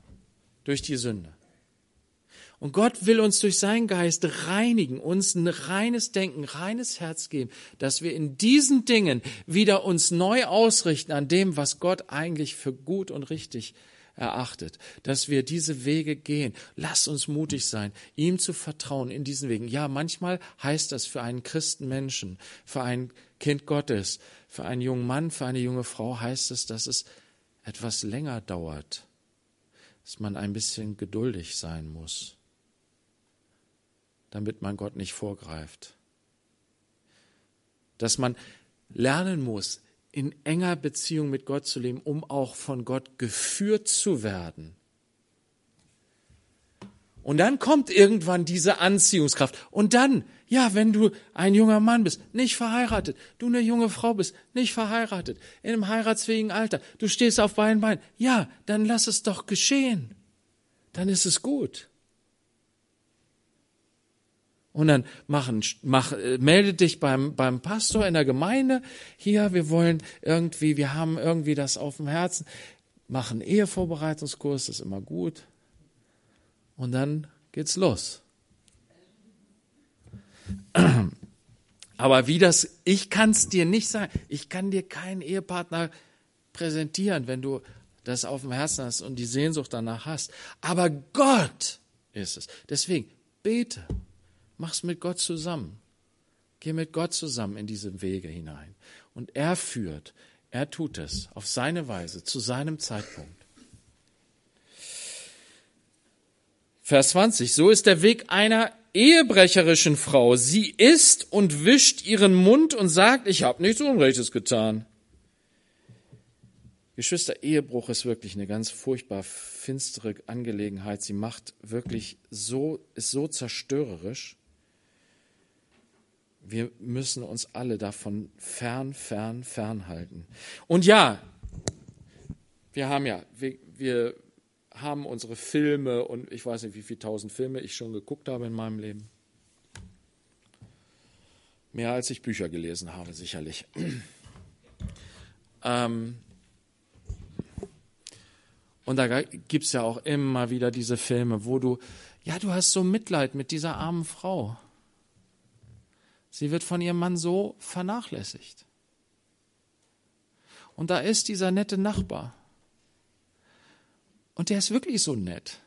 durch die Sünde. Und Gott will uns durch seinen Geist reinigen, uns ein reines Denken, reines Herz geben, dass wir in diesen Dingen wieder uns neu ausrichten an dem, was Gott eigentlich für gut und richtig erachtet, dass wir diese Wege gehen. Lass uns mutig sein, ihm zu vertrauen in diesen Wegen. Ja, manchmal heißt das für einen Christenmenschen, für ein Kind Gottes, für einen jungen Mann, für eine junge Frau heißt es, dass es etwas länger dauert, dass man ein bisschen geduldig sein muss, damit man Gott nicht vorgreift. Dass man lernen muss, in enger Beziehung mit Gott zu leben, um auch von Gott geführt zu werden. Und dann kommt irgendwann diese Anziehungskraft. Und dann, ja, wenn du ein junger Mann bist, nicht verheiratet, du eine junge Frau bist, nicht verheiratet, in einem heiratsfähigen Alter, du stehst auf beiden Beinen, ja, dann lass es doch geschehen. Dann ist es gut. Und dann machen, mach, äh, melde dich beim, beim Pastor in der Gemeinde. Hier, wir wollen irgendwie, wir haben irgendwie das auf dem Herzen. Machen Ehevorbereitungskurs, das ist immer gut. Und dann geht's los. Aber wie das, ich kann es dir nicht sagen. Ich kann dir keinen Ehepartner präsentieren, wenn du das auf dem Herzen hast und die Sehnsucht danach hast. Aber Gott ist es. Deswegen bete. Mach's mit Gott zusammen. Geh mit Gott zusammen in diese Wege hinein. Und er führt, er tut es auf seine Weise, zu seinem Zeitpunkt. Vers 20. So ist der Weg einer ehebrecherischen Frau. Sie isst und wischt ihren Mund und sagt, ich habe nichts Unrechtes getan. Geschwister, Ehebruch ist wirklich eine ganz furchtbar finstere Angelegenheit. Sie macht wirklich so, ist so zerstörerisch. Wir müssen uns alle davon fern, fern, fern halten. Und ja, wir haben ja, wir, wir haben unsere Filme und ich weiß nicht, wie viele tausend Filme ich schon geguckt habe in meinem Leben. Mehr als ich Bücher gelesen habe, sicherlich. ähm, und da gibt es ja auch immer wieder diese Filme, wo du, ja, du hast so Mitleid mit dieser armen Frau. Sie wird von ihrem Mann so vernachlässigt. Und da ist dieser nette Nachbar. Und der ist wirklich so nett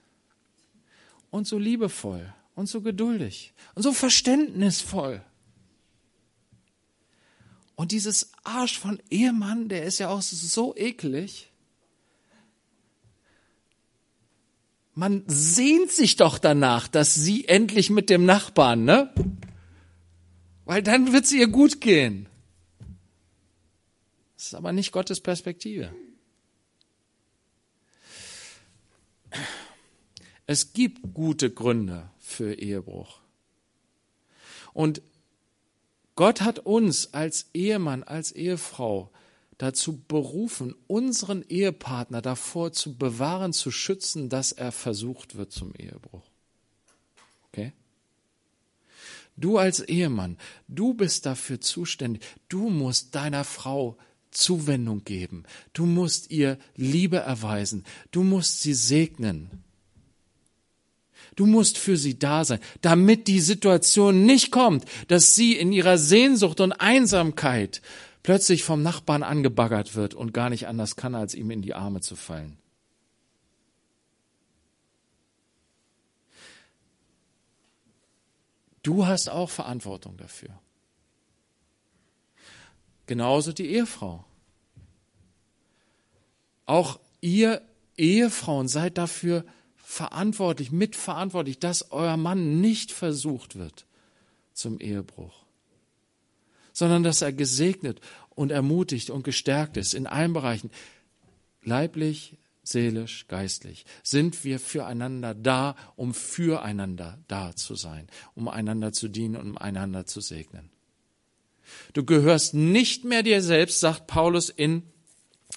und so liebevoll und so geduldig und so verständnisvoll. Und dieses Arsch von Ehemann, der ist ja auch so eklig. Man sehnt sich doch danach, dass sie endlich mit dem Nachbarn, ne? Weil dann wird es ihr gut gehen. Das ist aber nicht Gottes Perspektive. Es gibt gute Gründe für Ehebruch. Und Gott hat uns als Ehemann, als Ehefrau dazu berufen, unseren Ehepartner davor zu bewahren, zu schützen, dass er versucht wird zum Ehebruch. Okay? Du als Ehemann, du bist dafür zuständig. Du musst deiner Frau Zuwendung geben. Du musst ihr Liebe erweisen. Du musst sie segnen. Du musst für sie da sein, damit die Situation nicht kommt, dass sie in ihrer Sehnsucht und Einsamkeit plötzlich vom Nachbarn angebaggert wird und gar nicht anders kann, als ihm in die Arme zu fallen. Du hast auch Verantwortung dafür. Genauso die Ehefrau. Auch ihr Ehefrauen seid dafür verantwortlich, mitverantwortlich, dass euer Mann nicht versucht wird zum Ehebruch, sondern dass er gesegnet und ermutigt und gestärkt ist in allen Bereichen, leiblich, seelisch, geistlich, sind wir füreinander da, um füreinander da zu sein, um einander zu dienen und um einander zu segnen. Du gehörst nicht mehr dir selbst, sagt Paulus in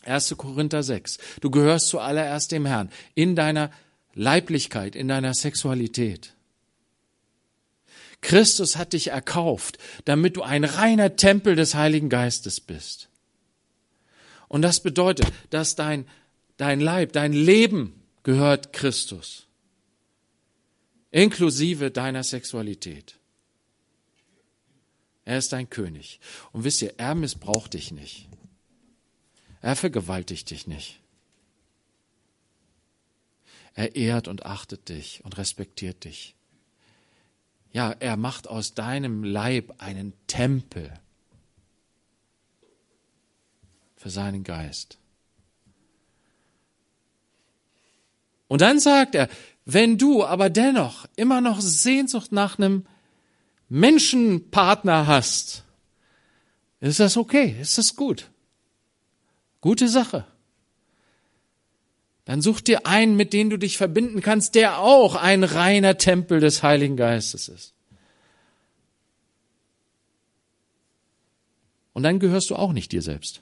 1. Korinther 6. Du gehörst zuallererst dem Herrn in deiner Leiblichkeit, in deiner Sexualität. Christus hat dich erkauft, damit du ein reiner Tempel des Heiligen Geistes bist. Und das bedeutet, dass dein, dein Leib, dein Leben gehört Christus, inklusive deiner Sexualität. Er ist dein König. Und wisst ihr, er missbraucht dich nicht. Er vergewaltigt dich nicht. Er ehrt und achtet dich und respektiert dich. Ja, er macht aus deinem Leib einen Tempel für seinen Geist. Und dann sagt er, wenn du aber dennoch immer noch Sehnsucht nach einem Menschenpartner hast, ist das okay, ist das gut. Gute Sache. Dann such dir einen, mit dem du dich verbinden kannst, der auch ein reiner Tempel des Heiligen Geistes ist. Und dann gehörst du auch nicht dir selbst.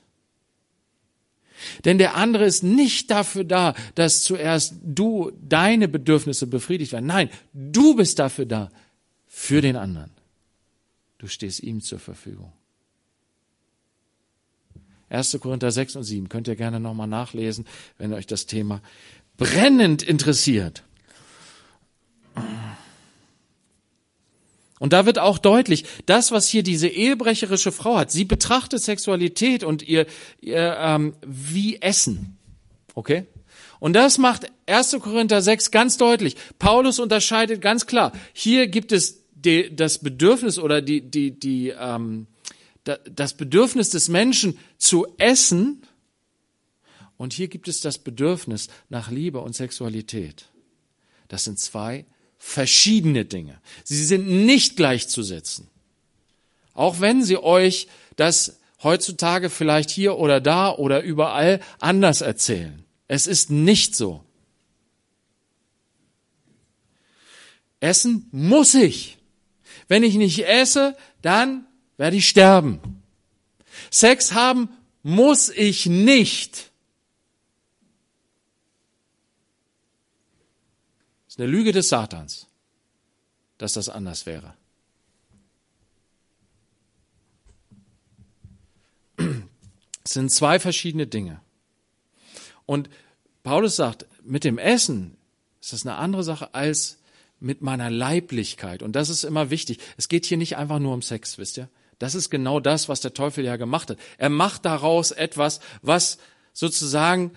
Denn der andere ist nicht dafür da, dass zuerst du deine Bedürfnisse befriedigt werden. Nein, du bist dafür da, für den anderen. Du stehst ihm zur Verfügung. 1. Korinther 6 und 7 könnt ihr gerne nochmal nachlesen, wenn euch das Thema brennend interessiert. Und da wird auch deutlich, das, was hier diese ehebrecherische Frau hat, sie betrachtet Sexualität und ihr, ihr ähm, wie Essen. Okay? Und das macht 1. Korinther 6 ganz deutlich. Paulus unterscheidet ganz klar. Hier gibt es die, das Bedürfnis oder die, die, die, ähm, das Bedürfnis des Menschen zu essen und hier gibt es das Bedürfnis nach Liebe und Sexualität. Das sind zwei verschiedene Dinge. Sie sind nicht gleichzusetzen. Auch wenn sie euch das heutzutage vielleicht hier oder da oder überall anders erzählen. Es ist nicht so. Essen muss ich. Wenn ich nicht esse, dann werde ich sterben. Sex haben muss ich nicht. ist eine Lüge des Satans, dass das anders wäre. Es sind zwei verschiedene Dinge. Und Paulus sagt, mit dem Essen ist das eine andere Sache als mit meiner Leiblichkeit. Und das ist immer wichtig. Es geht hier nicht einfach nur um Sex, wisst ihr? Das ist genau das, was der Teufel ja gemacht hat. Er macht daraus etwas, was sozusagen,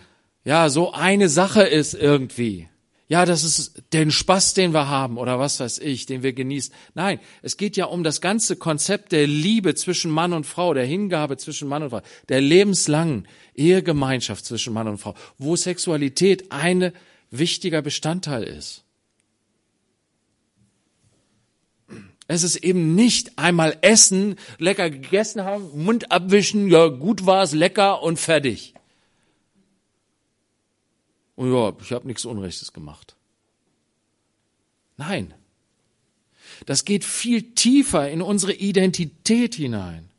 ja, so eine Sache ist irgendwie. Ja, das ist den Spaß, den wir haben oder was weiß ich, den wir genießen. Nein, es geht ja um das ganze Konzept der Liebe zwischen Mann und Frau, der Hingabe zwischen Mann und Frau, der lebenslangen Ehegemeinschaft zwischen Mann und Frau, wo Sexualität ein wichtiger Bestandteil ist. Es ist eben nicht einmal essen, lecker gegessen haben, Mund abwischen, ja, gut war's, lecker und fertig. Und ja, ich habe nichts Unrechtes gemacht. Nein. Das geht viel tiefer in unsere Identität hinein.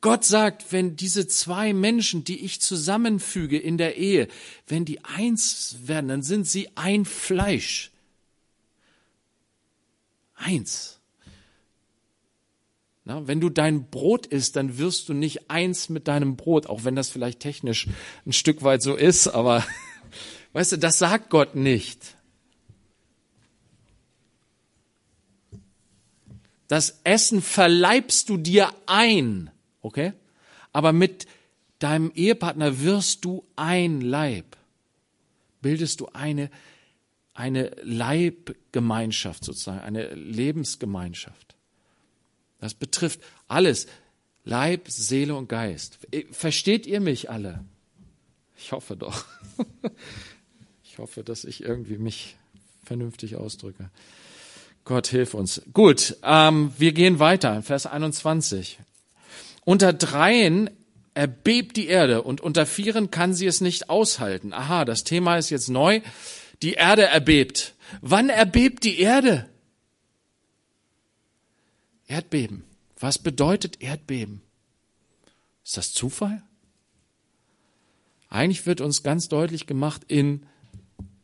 Gott sagt, wenn diese zwei Menschen, die ich zusammenfüge in der Ehe, wenn die eins werden, dann sind sie ein Fleisch eins. Na, wenn du dein Brot isst, dann wirst du nicht eins mit deinem Brot, auch wenn das vielleicht technisch ein Stück weit so ist, aber weißt du, das sagt Gott nicht. Das Essen verleibst du dir ein, okay? Aber mit deinem Ehepartner wirst du ein Leib. Bildest du eine eine Leibgemeinschaft sozusagen, eine Lebensgemeinschaft. Das betrifft alles. Leib, Seele und Geist. Versteht ihr mich alle? Ich hoffe doch. Ich hoffe, dass ich irgendwie mich vernünftig ausdrücke. Gott hilf uns. Gut, ähm, wir gehen weiter. Vers 21. Unter dreien erbebt die Erde und unter vieren kann sie es nicht aushalten. Aha, das Thema ist jetzt neu die Erde erbebt. Wann erbebt die Erde? Erdbeben. Was bedeutet Erdbeben? Ist das Zufall? Eigentlich wird uns ganz deutlich gemacht in,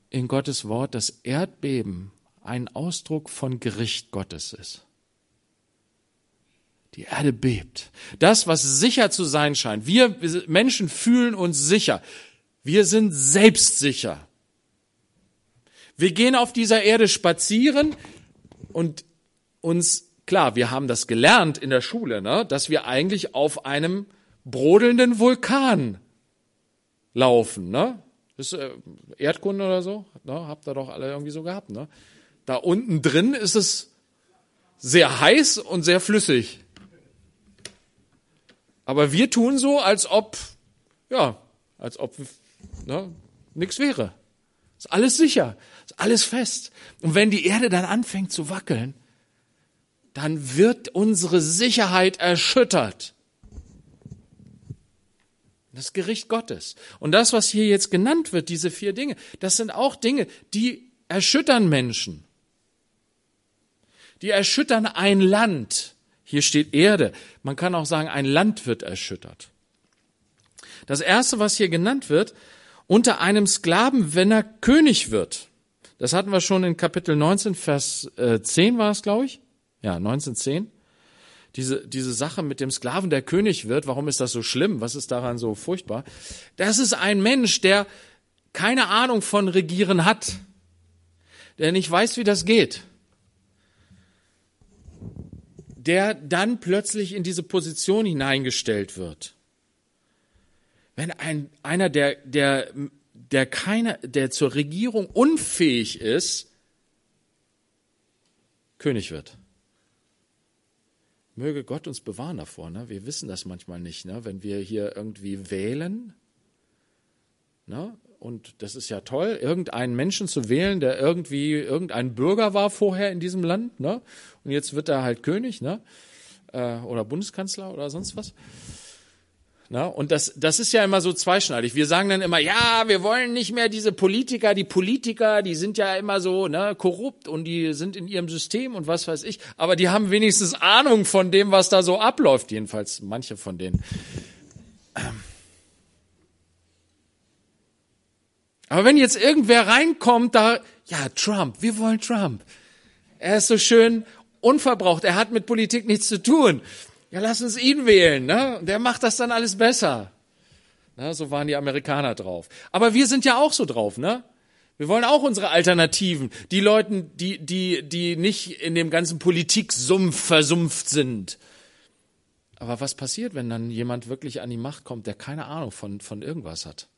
in Gottes Wort, dass Erdbeben ein Ausdruck von Gericht Gottes ist. Die Erde bebt. Das, was sicher zu sein scheint. Wir Menschen fühlen uns sicher. Wir sind selbstsicher. Wir gehen auf dieser Erde spazieren und uns, klar, wir haben das gelernt in der Schule, ne, dass wir eigentlich auf einem brodelnden Vulkan laufen, ne? Das ist äh, Erdkunde oder so, ne? Habt ihr doch alle irgendwie so gehabt, ne? Da unten drin ist es sehr heiß und sehr flüssig. Aber wir tun so, als ob, ja, als ob ne, nichts wäre. Ist alles sicher, ist alles fest. Und wenn die Erde dann anfängt zu wackeln, dann wird unsere Sicherheit erschüttert. Das Gericht Gottes. Und das, was hier jetzt genannt wird, diese vier Dinge, das sind auch Dinge, die erschüttern Menschen. Die erschüttern ein Land. Hier steht Erde. Man kann auch sagen, ein Land wird erschüttert. Das erste, was hier genannt wird, unter einem Sklaven, wenn er König wird. Das hatten wir schon in Kapitel 19, Vers 10 äh, war es, glaube ich. Ja, 19, 10. Diese, diese Sache mit dem Sklaven, der König wird, warum ist das so schlimm? Was ist daran so furchtbar? Das ist ein Mensch, der keine Ahnung von Regieren hat, der nicht weiß, wie das geht, der dann plötzlich in diese Position hineingestellt wird wenn ein, einer, der, der, der keine, der zur Regierung unfähig ist, König wird. Möge Gott uns bewahren davor. Ne? Wir wissen das manchmal nicht, ne? wenn wir hier irgendwie wählen. Ne? Und das ist ja toll, irgendeinen Menschen zu wählen, der irgendwie irgendein Bürger war vorher in diesem Land. Ne? Und jetzt wird er halt König ne? Äh, oder Bundeskanzler oder sonst was. Na, und das, das ist ja immer so zweischneidig. Wir sagen dann immer, ja, wir wollen nicht mehr diese Politiker, die Politiker, die sind ja immer so ne, korrupt und die sind in ihrem System und was weiß ich, aber die haben wenigstens Ahnung von dem, was da so abläuft, jedenfalls manche von denen. Aber wenn jetzt irgendwer reinkommt, da, ja, Trump, wir wollen Trump. Er ist so schön unverbraucht, er hat mit Politik nichts zu tun. Ja, lass uns ihn wählen, ne? Der macht das dann alles besser. Na, so waren die Amerikaner drauf. Aber wir sind ja auch so drauf, ne? Wir wollen auch unsere Alternativen. Die Leuten, die, die, die nicht in dem ganzen Politiksumpf versumpft sind. Aber was passiert, wenn dann jemand wirklich an die Macht kommt, der keine Ahnung von, von irgendwas hat?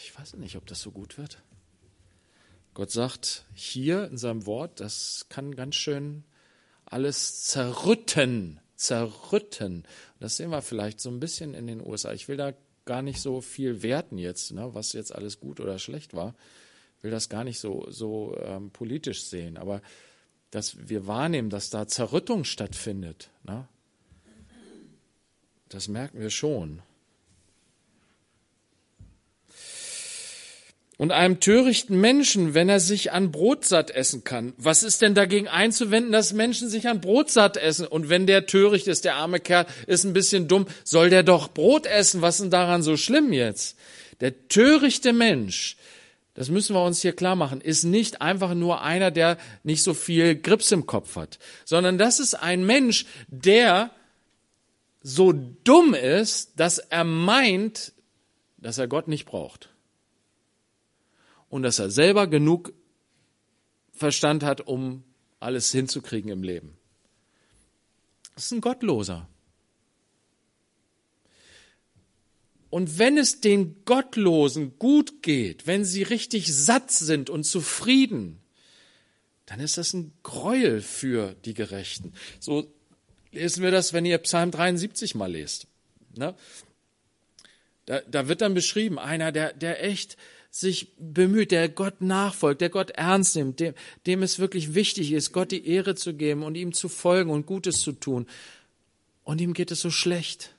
Ich weiß nicht, ob das so gut wird. Gott sagt hier in seinem Wort, das kann ganz schön alles zerrütten, zerrütten. Das sehen wir vielleicht so ein bisschen in den USA. Ich will da gar nicht so viel werten jetzt, ne, was jetzt alles gut oder schlecht war. Ich will das gar nicht so, so ähm, politisch sehen. Aber dass wir wahrnehmen, dass da Zerrüttung stattfindet, ne, das merken wir schon. Und einem törichten Menschen, wenn er sich an Brot satt essen kann. Was ist denn dagegen einzuwenden, dass Menschen sich an Brot satt essen? Und wenn der töricht ist, der arme Kerl, ist ein bisschen dumm, soll der doch Brot essen? Was ist denn daran so schlimm jetzt? Der törichte Mensch, das müssen wir uns hier klar machen, ist nicht einfach nur einer, der nicht so viel Grips im Kopf hat, sondern das ist ein Mensch, der so dumm ist, dass er meint, dass er Gott nicht braucht und dass er selber genug Verstand hat, um alles hinzukriegen im Leben. Das ist ein Gottloser. Und wenn es den Gottlosen gut geht, wenn sie richtig satt sind und zufrieden, dann ist das ein Gräuel für die Gerechten. So lesen wir das, wenn ihr Psalm 73 mal lest. Ne? Da, da wird dann beschrieben, einer, der, der echt sich bemüht, der Gott nachfolgt, der Gott ernst nimmt, dem, dem es wirklich wichtig ist, Gott die Ehre zu geben und ihm zu folgen und Gutes zu tun. Und ihm geht es so schlecht.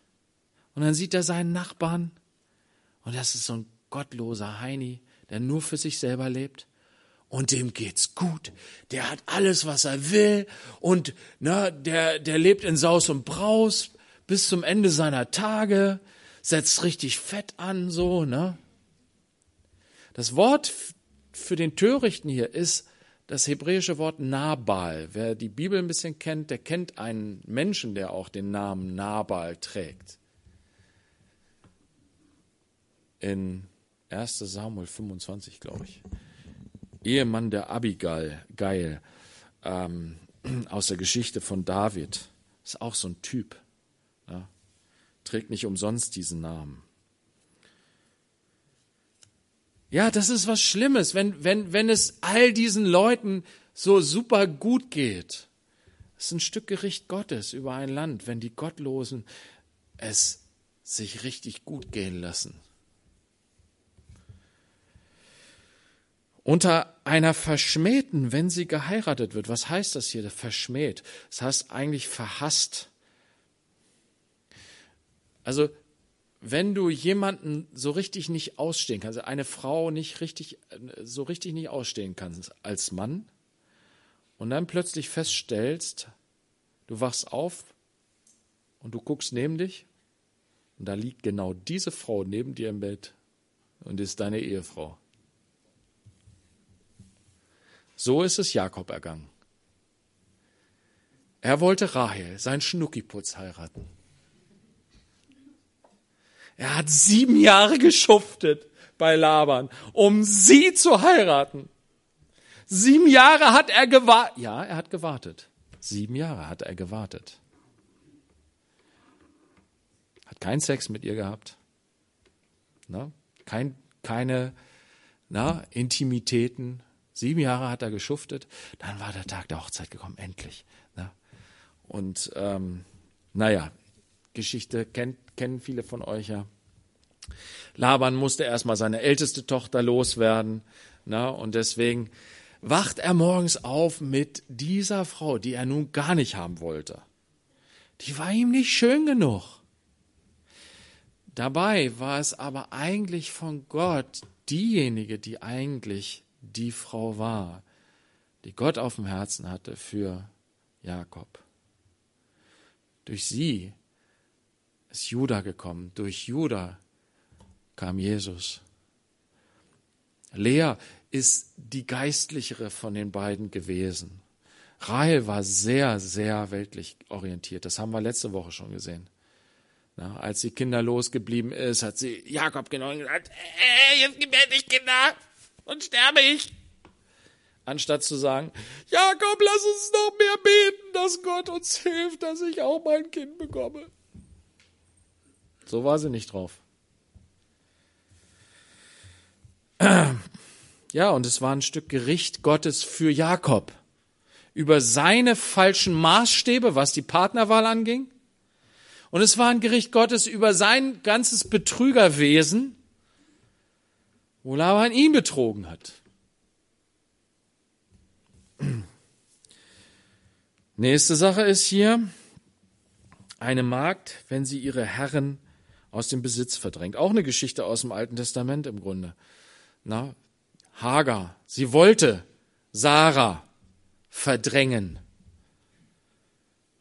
Und dann sieht er seinen Nachbarn und das ist so ein gottloser Heini, der nur für sich selber lebt. Und dem geht's gut. Der hat alles, was er will. Und na, der, der lebt in Saus und Braus bis zum Ende seiner Tage, setzt richtig fett an, so, ne? Das Wort für den Törichten hier ist das hebräische Wort Nabal. Wer die Bibel ein bisschen kennt, der kennt einen Menschen, der auch den Namen Nabal trägt. In 1 Samuel 25, glaube ich. Ehemann der Abigail, Geil, ähm, aus der Geschichte von David. Ist auch so ein Typ. Ja, trägt nicht umsonst diesen Namen. Ja, das ist was Schlimmes, wenn, wenn, wenn es all diesen Leuten so super gut geht. Es ist ein Stück Gericht Gottes über ein Land, wenn die Gottlosen es sich richtig gut gehen lassen. Unter einer Verschmähten, wenn sie geheiratet wird, was heißt das hier, verschmäht? Das heißt eigentlich verhasst. Also wenn du jemanden so richtig nicht ausstehen kannst, eine Frau nicht richtig, so richtig nicht ausstehen kannst als Mann und dann plötzlich feststellst, du wachst auf und du guckst neben dich und da liegt genau diese Frau neben dir im Bett und ist deine Ehefrau. So ist es Jakob ergangen. Er wollte Rahel, sein Schnuckiputz, heiraten. Er hat sieben Jahre geschuftet bei Laban, um sie zu heiraten. Sieben Jahre hat er gewartet. Ja, er hat gewartet. Sieben Jahre hat er gewartet. Hat keinen Sex mit ihr gehabt. Na, kein, keine na, Intimitäten. Sieben Jahre hat er geschuftet. Dann war der Tag der Hochzeit gekommen, endlich. Na. Und ähm, naja, Geschichte kennt, kennen viele von euch ja. Laban musste erstmal seine älteste Tochter loswerden. Na, und deswegen wacht er morgens auf mit dieser Frau, die er nun gar nicht haben wollte. Die war ihm nicht schön genug. Dabei war es aber eigentlich von Gott diejenige, die eigentlich die Frau war, die Gott auf dem Herzen hatte für Jakob. Durch sie ist Judah gekommen. Durch Judah kam Jesus. Lea ist die geistlichere von den beiden gewesen. Rahel war sehr, sehr weltlich orientiert. Das haben wir letzte Woche schon gesehen. Na, als die Kinder losgeblieben ist, hat sie Jakob genommen und gesagt, äh, jetzt gib endlich Kinder und sterbe ich. Anstatt zu sagen, Jakob, lass uns noch mehr beten, dass Gott uns hilft, dass ich auch mein Kind bekomme. So war sie nicht drauf. Ja, und es war ein Stück Gericht Gottes für Jakob über seine falschen Maßstäbe, was die Partnerwahl anging. Und es war ein Gericht Gottes über sein ganzes Betrügerwesen, wo Laban ihn betrogen hat. Nächste Sache ist hier, eine Magd, wenn sie ihre Herren aus dem Besitz verdrängt. Auch eine Geschichte aus dem Alten Testament im Grunde. Na, Hagar, sie wollte Sarah verdrängen.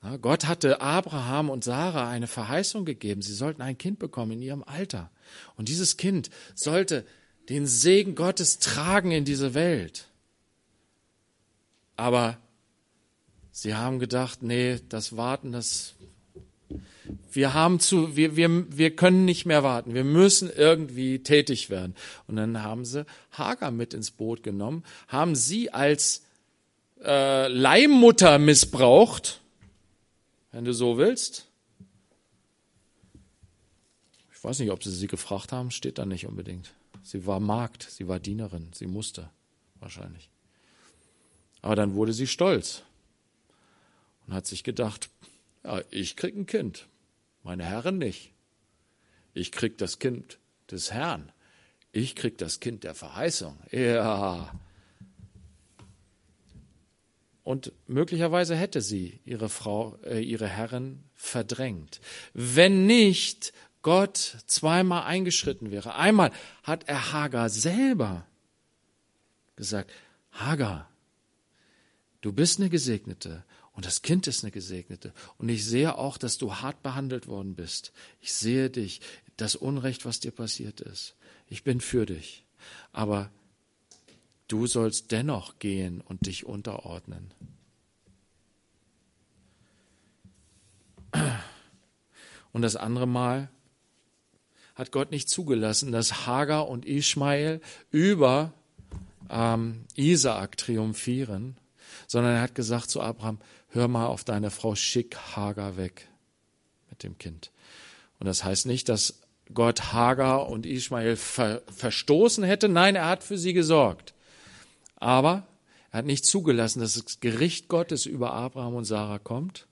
Na, Gott hatte Abraham und Sarah eine Verheißung gegeben. Sie sollten ein Kind bekommen in ihrem Alter. Und dieses Kind sollte den Segen Gottes tragen in diese Welt. Aber sie haben gedacht, nee, das Warten, das wir haben zu, wir, wir, wir können nicht mehr warten. Wir müssen irgendwie tätig werden. Und dann haben sie Hagar mit ins Boot genommen, haben sie als äh, Leihmutter missbraucht, wenn du so willst. Ich weiß nicht, ob sie sie gefragt haben, steht da nicht unbedingt. Sie war Magd, sie war Dienerin, sie musste wahrscheinlich. Aber dann wurde sie stolz und hat sich gedacht, ja, ich krieg ein Kind. Meine Herren nicht. Ich krieg das Kind des Herrn. Ich krieg das Kind der Verheißung. Ja. Und möglicherweise hätte sie ihre Frau, äh, ihre Herren verdrängt. Wenn nicht Gott zweimal eingeschritten wäre. Einmal hat er Hagar selber gesagt, Hagar, du bist eine Gesegnete und das Kind ist eine Gesegnete. Und ich sehe auch, dass du hart behandelt worden bist. Ich sehe dich, das Unrecht, was dir passiert ist. Ich bin für dich. Aber du sollst dennoch gehen und dich unterordnen. Und das andere Mal hat Gott nicht zugelassen, dass Hagar und Ishmael über ähm, Isaak triumphieren, sondern er hat gesagt zu Abraham, hör mal auf deine Frau, schick Hagar weg mit dem Kind. Und das heißt nicht, dass Gott Hagar und Ismael ver verstoßen hätte. Nein, er hat für sie gesorgt. Aber er hat nicht zugelassen, dass das Gericht Gottes über Abraham und Sarah kommt,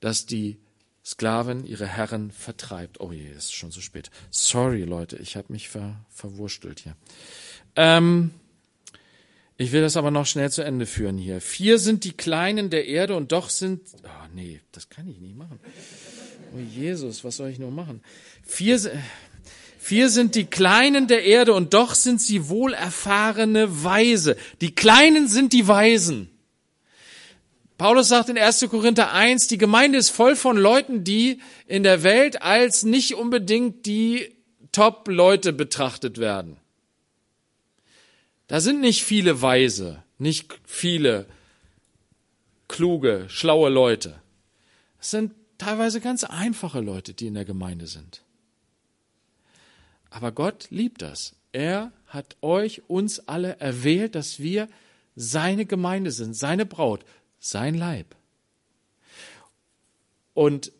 dass die Sklavin ihre Herren vertreibt. Oh je, ist schon so spät. Sorry, Leute, ich habe mich ver verwurstelt hier. Ähm, ich will das aber noch schnell zu Ende führen hier. Vier sind die Kleinen der Erde und doch sind, oh nee, das kann ich nicht machen. Oh Jesus, was soll ich nur machen? Vier, vier sind die Kleinen der Erde und doch sind sie wohlerfahrene Weise. Die Kleinen sind die Weisen. Paulus sagt in 1. Korinther 1, die Gemeinde ist voll von Leuten, die in der Welt als nicht unbedingt die Top-Leute betrachtet werden. Da sind nicht viele Weise, nicht viele kluge, schlaue Leute. Es sind teilweise ganz einfache Leute, die in der Gemeinde sind. Aber Gott liebt das. Er hat euch, uns alle erwählt, dass wir seine Gemeinde sind, seine Braut, sein Leib. Und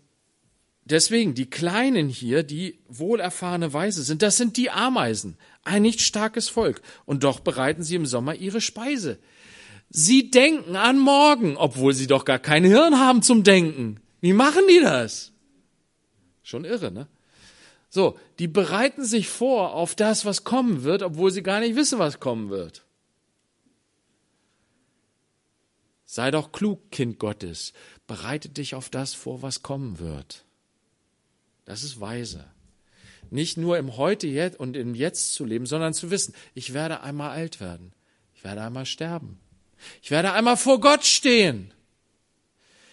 deswegen, die Kleinen hier, die wohlerfahrene Weise sind, das sind die Ameisen ein nicht starkes Volk, und doch bereiten sie im Sommer ihre Speise. Sie denken an morgen, obwohl sie doch gar kein Hirn haben zum Denken. Wie machen die das? Schon irre, ne? So, die bereiten sich vor auf das, was kommen wird, obwohl sie gar nicht wissen, was kommen wird. Sei doch klug, Kind Gottes. Bereite dich auf das vor, was kommen wird. Das ist weise nicht nur im Heute jetzt und im Jetzt zu leben, sondern zu wissen, ich werde einmal alt werden. Ich werde einmal sterben. Ich werde einmal vor Gott stehen.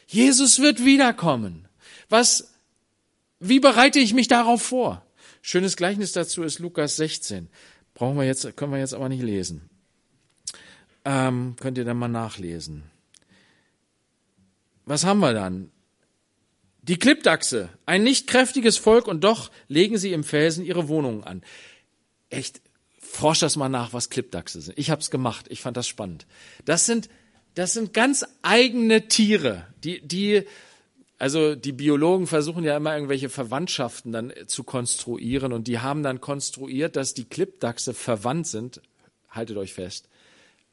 Jesus wird wiederkommen. Was, wie bereite ich mich darauf vor? Schönes Gleichnis dazu ist Lukas 16. Brauchen wir jetzt, können wir jetzt aber nicht lesen. Ähm, könnt ihr dann mal nachlesen. Was haben wir dann? Die Klippdachse, ein nicht kräftiges Volk und doch legen sie im Felsen ihre Wohnungen an. Echt, forsch das mal nach, was Klippdachse sind. Ich habe es gemacht, ich fand das spannend. Das sind, das sind ganz eigene Tiere, die, die, also die Biologen versuchen ja immer irgendwelche Verwandtschaften dann zu konstruieren und die haben dann konstruiert, dass die Klippdachse verwandt sind, haltet euch fest,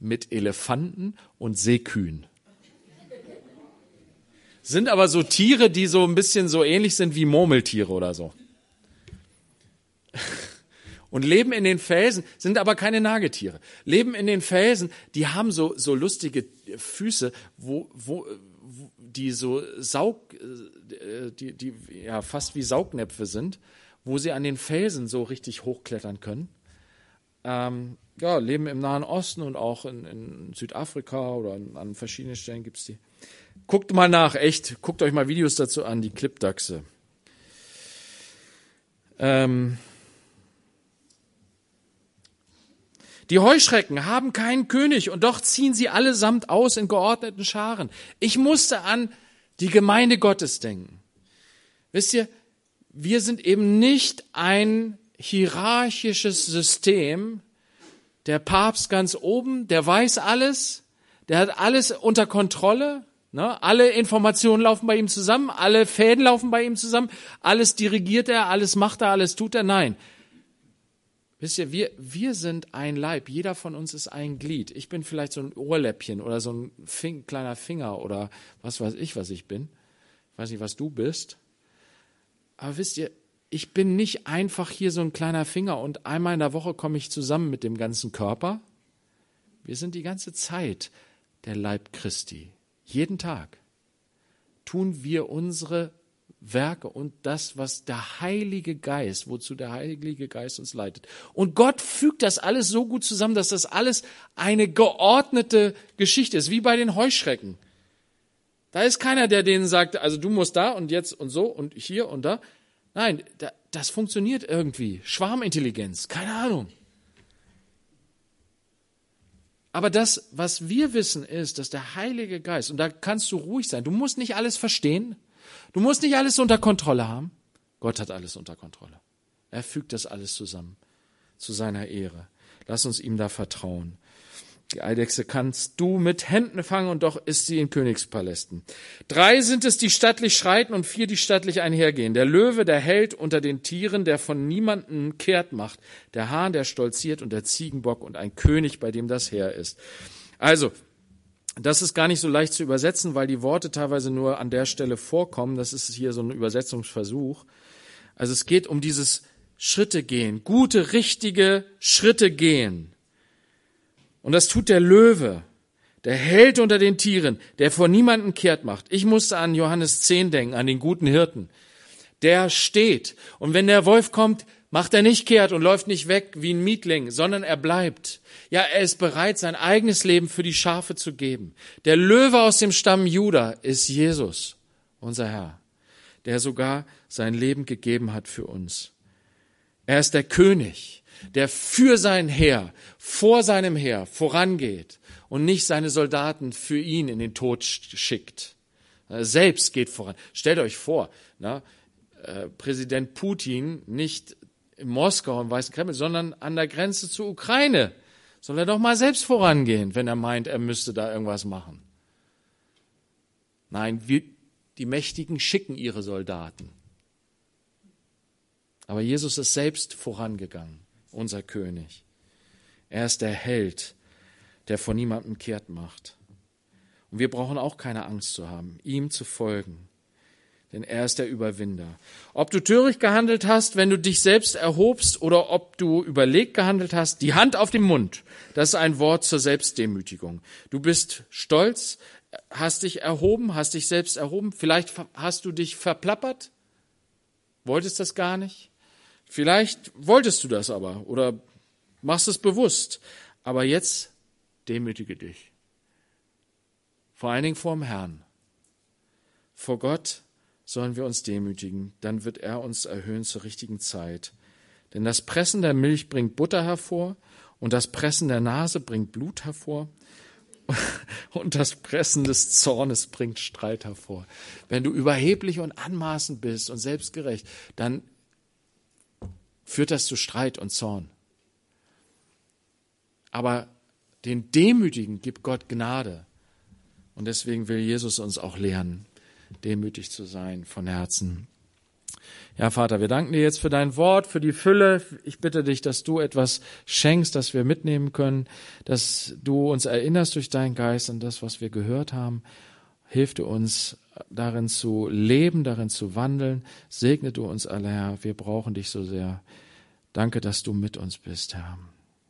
mit Elefanten und Seekühen sind aber so Tiere, die so ein bisschen so ähnlich sind wie Murmeltiere oder so. Und leben in den Felsen, sind aber keine Nagetiere. Leben in den Felsen, die haben so, so lustige Füße, wo, wo, wo die so Saug, äh, die, die, ja, fast wie Saugnäpfe sind, wo sie an den Felsen so richtig hochklettern können. Ähm, ja, leben im Nahen Osten und auch in, in Südafrika oder an, verschiedenen Stellen gibt's die. Guckt mal nach, echt. Guckt euch mal Videos dazu an, die Clipdachse. Ähm die Heuschrecken haben keinen König und doch ziehen sie allesamt aus in geordneten Scharen. Ich musste an die Gemeinde Gottes denken. Wisst ihr, wir sind eben nicht ein hierarchisches System, der Papst ganz oben, der weiß alles, der hat alles unter Kontrolle, Ne? Alle Informationen laufen bei ihm zusammen, alle Fäden laufen bei ihm zusammen, alles dirigiert er, alles macht er, alles tut er. Nein. Wisst ihr, wir, wir sind ein Leib, jeder von uns ist ein Glied. Ich bin vielleicht so ein Ohrläppchen oder so ein Fing, kleiner Finger oder was weiß ich, was ich bin. Ich weiß nicht, was du bist. Aber wisst ihr, ich bin nicht einfach hier so ein kleiner Finger und einmal in der Woche komme ich zusammen mit dem ganzen Körper. Wir sind die ganze Zeit der Leib Christi. Jeden Tag tun wir unsere Werke und das, was der Heilige Geist, wozu der Heilige Geist uns leitet. Und Gott fügt das alles so gut zusammen, dass das alles eine geordnete Geschichte ist, wie bei den Heuschrecken. Da ist keiner, der denen sagt, also du musst da und jetzt und so und hier und da. Nein, das funktioniert irgendwie. Schwarmintelligenz, keine Ahnung. Aber das, was wir wissen, ist, dass der Heilige Geist, und da kannst du ruhig sein, du musst nicht alles verstehen, du musst nicht alles unter Kontrolle haben. Gott hat alles unter Kontrolle. Er fügt das alles zusammen zu seiner Ehre. Lass uns ihm da vertrauen. Die Eidechse kannst du mit Händen fangen und doch ist sie in Königspalästen. Drei sind es, die stattlich schreiten und vier, die stattlich einhergehen. Der Löwe, der Held unter den Tieren, der von niemanden kehrt macht. Der Hahn, der stolziert und der Ziegenbock und ein König, bei dem das Heer ist. Also, das ist gar nicht so leicht zu übersetzen, weil die Worte teilweise nur an der Stelle vorkommen. Das ist hier so ein Übersetzungsversuch. Also es geht um dieses Schritte gehen, gute, richtige Schritte gehen. Und das tut der Löwe, der Held unter den Tieren, der vor niemanden kehrt macht. Ich musste an Johannes 10 denken, an den guten Hirten. Der steht. Und wenn der Wolf kommt, macht er nicht kehrt und läuft nicht weg wie ein Mietling, sondern er bleibt. Ja, er ist bereit, sein eigenes Leben für die Schafe zu geben. Der Löwe aus dem Stamm Juda ist Jesus, unser Herr, der sogar sein Leben gegeben hat für uns. Er ist der König der für sein Heer, vor seinem Heer vorangeht und nicht seine Soldaten für ihn in den Tod schickt. Er selbst geht voran. Stellt euch vor, na, äh, Präsident Putin nicht in Moskau im Weißen Kreml, sondern an der Grenze zur Ukraine. Soll er doch mal selbst vorangehen, wenn er meint, er müsste da irgendwas machen. Nein, wir, die Mächtigen schicken ihre Soldaten. Aber Jesus ist selbst vorangegangen unser König. Er ist der Held, der vor niemandem kehrt macht. Und wir brauchen auch keine Angst zu haben, ihm zu folgen, denn er ist der Überwinder. Ob du töricht gehandelt hast, wenn du dich selbst erhobst, oder ob du überlegt gehandelt hast, die Hand auf den Mund, das ist ein Wort zur Selbstdemütigung. Du bist stolz, hast dich erhoben, hast dich selbst erhoben, vielleicht hast du dich verplappert, wolltest das gar nicht. Vielleicht wolltest du das aber oder machst es bewusst. Aber jetzt demütige dich. Vor allen Dingen vor dem Herrn. Vor Gott sollen wir uns demütigen, dann wird er uns erhöhen zur richtigen Zeit. Denn das Pressen der Milch bringt Butter hervor Und das Pressen der Nase bringt Blut hervor. Und das Pressen des Zornes bringt Streit hervor. Wenn du überheblich und anmaßend bist und selbstgerecht, dann führt das zu Streit und Zorn. Aber den Demütigen gibt Gott Gnade. Und deswegen will Jesus uns auch lehren, demütig zu sein von Herzen. Ja, Vater, wir danken dir jetzt für dein Wort, für die Fülle. Ich bitte dich, dass du etwas schenkst, das wir mitnehmen können, dass du uns erinnerst durch deinen Geist an das, was wir gehört haben. Hilf du uns darin zu leben, darin zu wandeln. Segne du uns alle, Herr. Wir brauchen dich so sehr. Danke, dass du mit uns bist, Herr.